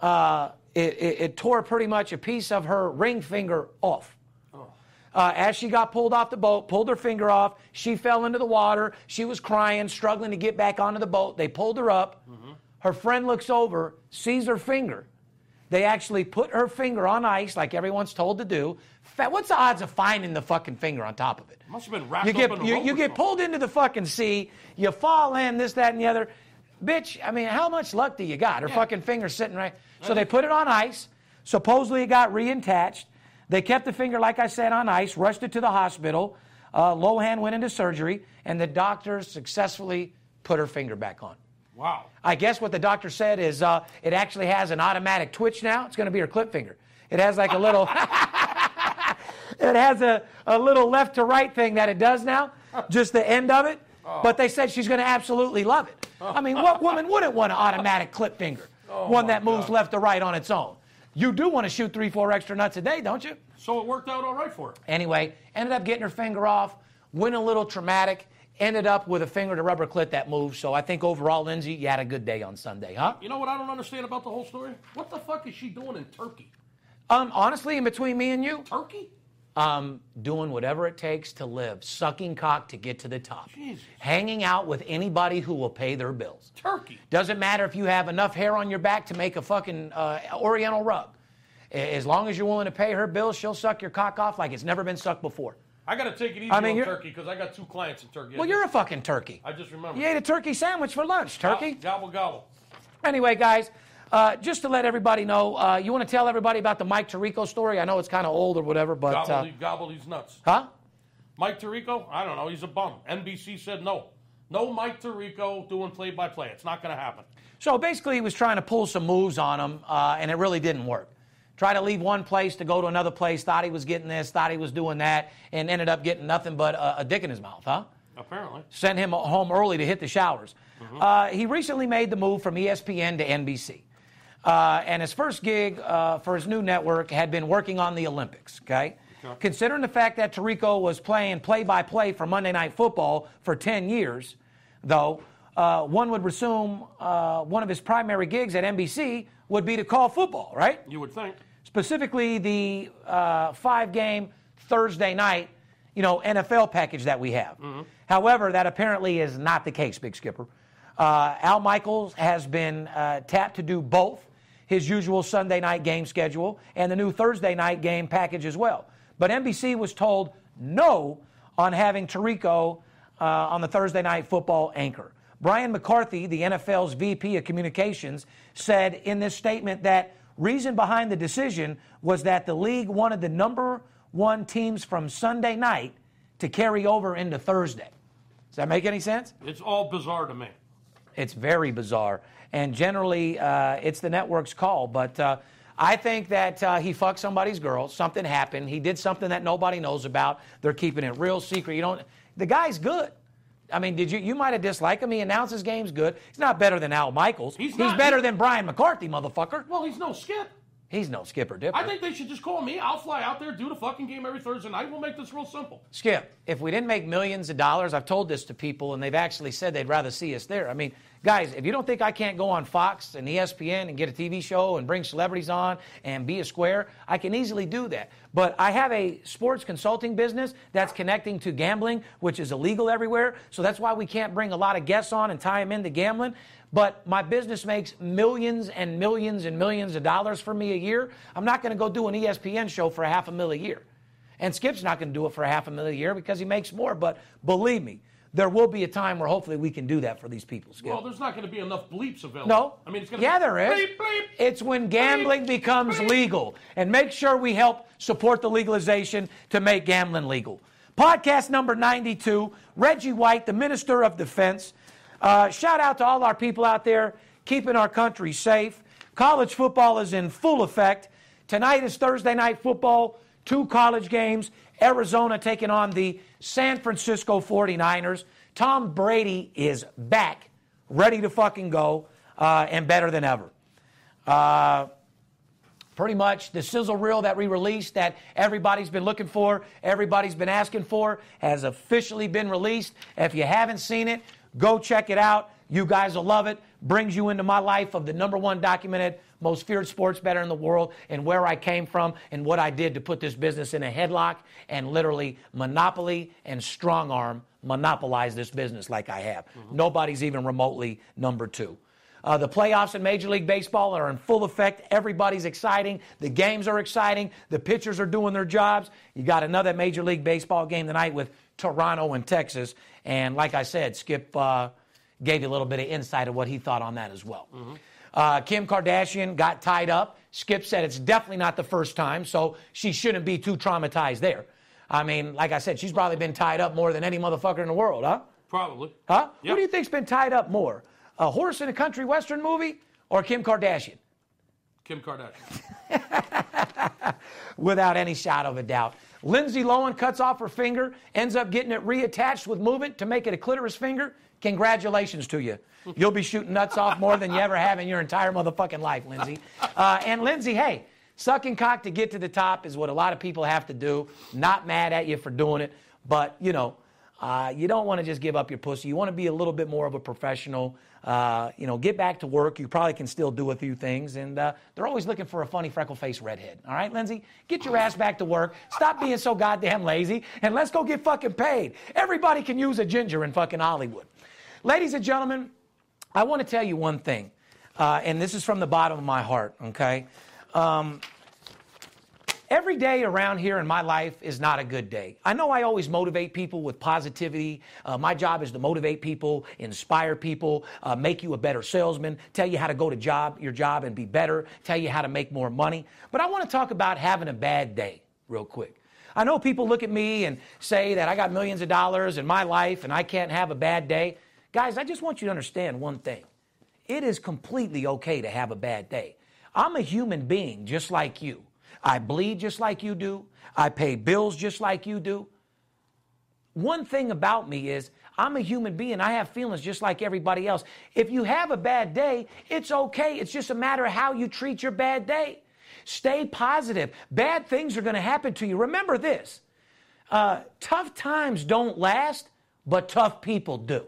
uh, it, it, it tore pretty much a piece of her ring finger off. Uh, as she got pulled off the boat, pulled her finger off, she fell into the water. She was crying, struggling to get back onto the boat. They pulled her up. Mm-hmm. Her friend looks over, sees her finger. They actually put her finger on ice, like everyone's told to do. What's the odds of finding the fucking finger on top of it? Must have been wrapped you get, up in you, you get pulled into the fucking sea. You fall in, this, that, and the other. Bitch, I mean, how much luck do you got? Her yeah. fucking finger's sitting right. So they put it on ice. Supposedly it got reattached. They kept the finger, like I said, on ice, rushed it to the hospital. Uh, Lohan went into surgery, and the doctors successfully put her finger back on. Wow. I guess what the doctor said is uh, it actually has an automatic twitch now. It's going to be her clip finger. It has like a little, it has a, a little left to right thing that it does now, just the end of it. Oh. But they said she's going to absolutely love it. I mean, what woman wouldn't want an automatic clip finger? Oh One that moves God. left to right on its own. You do want to shoot three, four extra nuts a day, don't you? So it worked out all right for her. Anyway, ended up getting her finger off, went a little traumatic, ended up with a finger to rubber clit that moved. So I think overall, Lindsay, you had a good day on Sunday, huh? You know what I don't understand about the whole story? What the fuck is she doing in Turkey? Um, honestly, in between me and you, Turkey? Um, doing whatever it takes to live, sucking cock to get to the top, Jesus. hanging out with anybody who will pay their bills. Turkey. Doesn't matter if you have enough hair on your back to make a fucking uh, Oriental rug. As long as you're willing to pay her bills, she'll suck your cock off like it's never been sucked before. I got to take it easy I mean, on Turkey because I got two clients in Turkey. Well, you're a fucking turkey. I just remember. You ate a turkey sandwich for lunch, turkey. Gobble, gobble. Anyway, guys, uh, just to let everybody know, uh, you want to tell everybody about the Mike Tirico story? I know it's kind of old or whatever, but. Gobble, uh, gobble these nuts. Huh? Mike Tirico? I don't know. He's a bum. NBC said no. No Mike Tirico doing play by play. It's not going to happen. So basically, he was trying to pull some moves on him, uh, and it really didn't work. Tried to leave one place to go to another place, thought he was getting this, thought he was doing that, and ended up getting nothing but a, a dick in his mouth, huh? Apparently. Sent him home early to hit the showers. Mm-hmm. Uh, he recently made the move from ESPN to NBC. Uh, and his first gig uh, for his new network had been working on the Olympics, okay? okay. Considering the fact that Tirico was playing play by play for Monday Night Football for 10 years, though, uh, one would assume uh, one of his primary gigs at NBC would be to call football, right? You would think. Specifically, the uh, five game Thursday night you know, NFL package that we have. Mm-hmm. However, that apparently is not the case, Big Skipper. Uh, Al Michaels has been uh, tapped to do both his usual Sunday night game schedule and the new Thursday night game package as well. But NBC was told no on having Tirico uh, on the Thursday night football anchor. Brian McCarthy, the NFL's VP of communications, said in this statement that reason behind the decision was that the league wanted the number one teams from Sunday night to carry over into Thursday. Does that make any sense? It's all bizarre to me. It's very bizarre. And generally, uh, it's the network's call. But uh, I think that uh, he fucked somebody's girl. Something happened. He did something that nobody knows about. They're keeping it real secret. You don't. The guy's good. I mean, did you? You might have disliked him. He announces games good. He's not better than Al Michaels. He's, he's not, better than Brian McCarthy, motherfucker. Well, he's no skip. He's no skipper dipper. I think they should just call me. I'll fly out there, do the fucking game every Thursday night. We'll make this real simple. Skip, if we didn't make millions of dollars, I've told this to people, and they've actually said they'd rather see us there. I mean, guys, if you don't think I can't go on Fox and ESPN and get a TV show and bring celebrities on and be a square, I can easily do that. But I have a sports consulting business that's connecting to gambling, which is illegal everywhere. So that's why we can't bring a lot of guests on and tie them into gambling but my business makes millions and millions and millions of dollars for me a year. I'm not going to go do an ESPN show for a half a million a year. And Skip's not going to do it for a half a million a year because he makes more. But believe me, there will be a time where hopefully we can do that for these people. Skip. Well, there's not going to be enough bleeps available. No. I mean, it's going yeah, be there is. Bleep, bleep. It's when gambling bleep, becomes legal. And make sure we help support the legalization to make gambling legal. Podcast number 92 Reggie White, the Minister of Defense. Uh, shout out to all our people out there keeping our country safe. College football is in full effect. Tonight is Thursday night football, two college games. Arizona taking on the San Francisco 49ers. Tom Brady is back, ready to fucking go, uh, and better than ever. Uh, pretty much the sizzle reel that we released that everybody's been looking for, everybody's been asking for, has officially been released. If you haven't seen it, go check it out. You guys will love it. Brings you into my life of the number one documented, most feared sports bettor in the world and where I came from and what I did to put this business in a headlock and literally monopoly and strong arm monopolize this business like I have. Mm-hmm. Nobody's even remotely number two. Uh, the playoffs in Major League Baseball are in full effect. Everybody's exciting. The games are exciting. The pitchers are doing their jobs. You got another Major League Baseball game tonight with Toronto and Texas. And like I said, Skip uh, gave you a little bit of insight of what he thought on that as well. Mm-hmm. Uh, Kim Kardashian got tied up. Skip said it's definitely not the first time, so she shouldn't be too traumatized there. I mean, like I said, she's probably been tied up more than any motherfucker in the world, huh? Probably. Huh? Yep. Who do you think's been tied up more? A horse in a country western movie or Kim Kardashian? Kim Kardashian. Without any shadow of a doubt. Lindsay Lohan cuts off her finger, ends up getting it reattached with movement to make it a clitoris finger. Congratulations to you. You'll be shooting nuts off more than you ever have in your entire motherfucking life, Lindsay. Uh, and Lindsay, hey, sucking cock to get to the top is what a lot of people have to do. Not mad at you for doing it, but you know, uh, you don't want to just give up your pussy. You want to be a little bit more of a professional. Uh, you know, get back to work. You probably can still do a few things. And uh, they're always looking for a funny freckle faced redhead. All right, Lindsay? Get your ass back to work. Stop being so goddamn lazy. And let's go get fucking paid. Everybody can use a ginger in fucking Hollywood. Ladies and gentlemen, I want to tell you one thing. Uh, and this is from the bottom of my heart, okay? Um, Every day around here in my life is not a good day. I know I always motivate people with positivity. Uh, my job is to motivate people, inspire people, uh, make you a better salesman, tell you how to go to job your job and be better, tell you how to make more money. But I want to talk about having a bad day real quick. I know people look at me and say that I got millions of dollars in my life and I can't have a bad day. Guys, I just want you to understand one thing. It is completely okay to have a bad day. I'm a human being just like you. I bleed just like you do. I pay bills just like you do. One thing about me is I'm a human being. I have feelings just like everybody else. If you have a bad day, it's okay. It's just a matter of how you treat your bad day. Stay positive. Bad things are going to happen to you. Remember this uh, tough times don't last, but tough people do.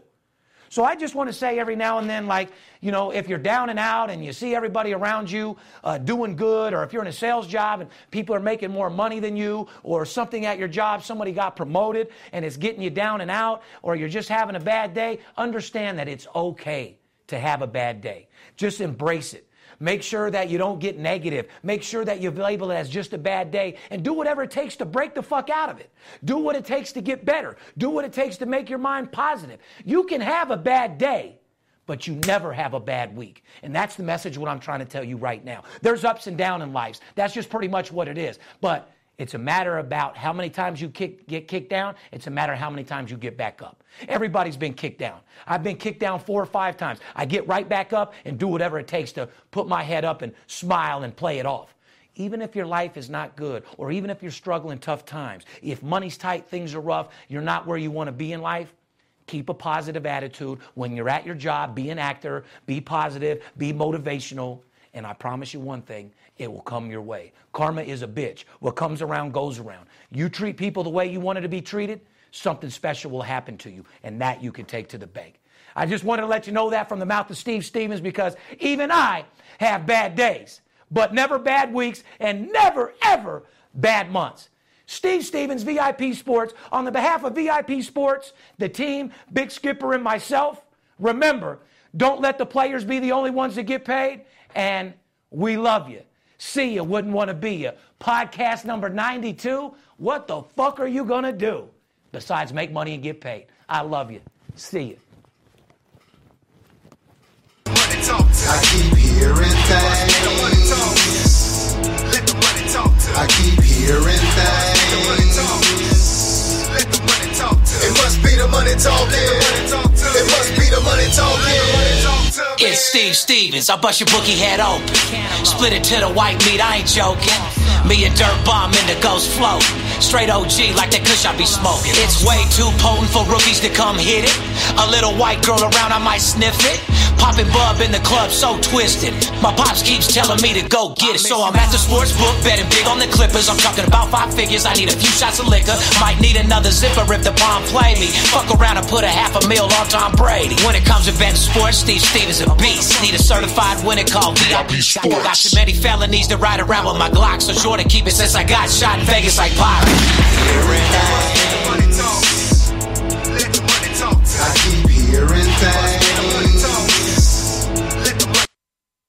So I just want to say every now and then, like, you know, if you're down and out and you see everybody around you uh, doing good, or if you're in a sales job and people are making more money than you, or something at your job, somebody got promoted and it's getting you down and out, or you're just having a bad day, understand that it's okay to have a bad day. Just embrace it. Make sure that you don't get negative. Make sure that you label it as just a bad day and do whatever it takes to break the fuck out of it. Do what it takes to get better. Do what it takes to make your mind positive. You can have a bad day, but you never have a bad week. And that's the message what I'm trying to tell you right now. There's ups and downs in lives. That's just pretty much what it is. But it's a matter about how many times you kick, get kicked down. It's a matter of how many times you get back up. Everybody's been kicked down. I've been kicked down four or five times. I get right back up and do whatever it takes to put my head up and smile and play it off. Even if your life is not good, or even if you're struggling tough times, if money's tight, things are rough, you're not where you want to be in life, keep a positive attitude. When you're at your job, be an actor, be positive, be motivational, and I promise you one thing it will come your way. Karma is a bitch. What comes around goes around. You treat people the way you wanted to be treated, something special will happen to you, and that you can take to the bank. I just wanted to let you know that from the mouth of Steve Stevens because even I have bad days, but never bad weeks and never, ever bad months. Steve Stevens, VIP Sports, on the behalf of VIP Sports, the team, Big Skipper, and myself, remember, don't let the players be the only ones that get paid, and we love you. See you, wouldn't want to be you. Podcast number 92. What the fuck are you going to do besides make money and get paid? I love you. See you. I keep hearing things. I keep hearing things. It must be the money talking. It must be the money talking. It's Steve Stevens. I bust your bookie head open. Split it to the white meat. I ain't joking. Me and Dirt Bomb in the ghost float. Straight OG like that kush I be smoking. It's way too potent for rookies to come hit it. A little white girl around, I might sniff it. Popping bub in the club, so twisted. My pops keeps telling me to go get it. So I'm at the sports book, betting big on the Clippers. I'm talking about five figures. I need a few shots of liquor. Might need another zipper if the bomb play me. Fuck around and put a half a meal on Tom Brady. When it comes to betting sports, Steve Stevens a beast. Need a certified winner called VIP Sports. I got too many felonies to ride around with my Glock. So sure to keep it since I got shot in Vegas like Byron. Hearing things. I keep hearing things.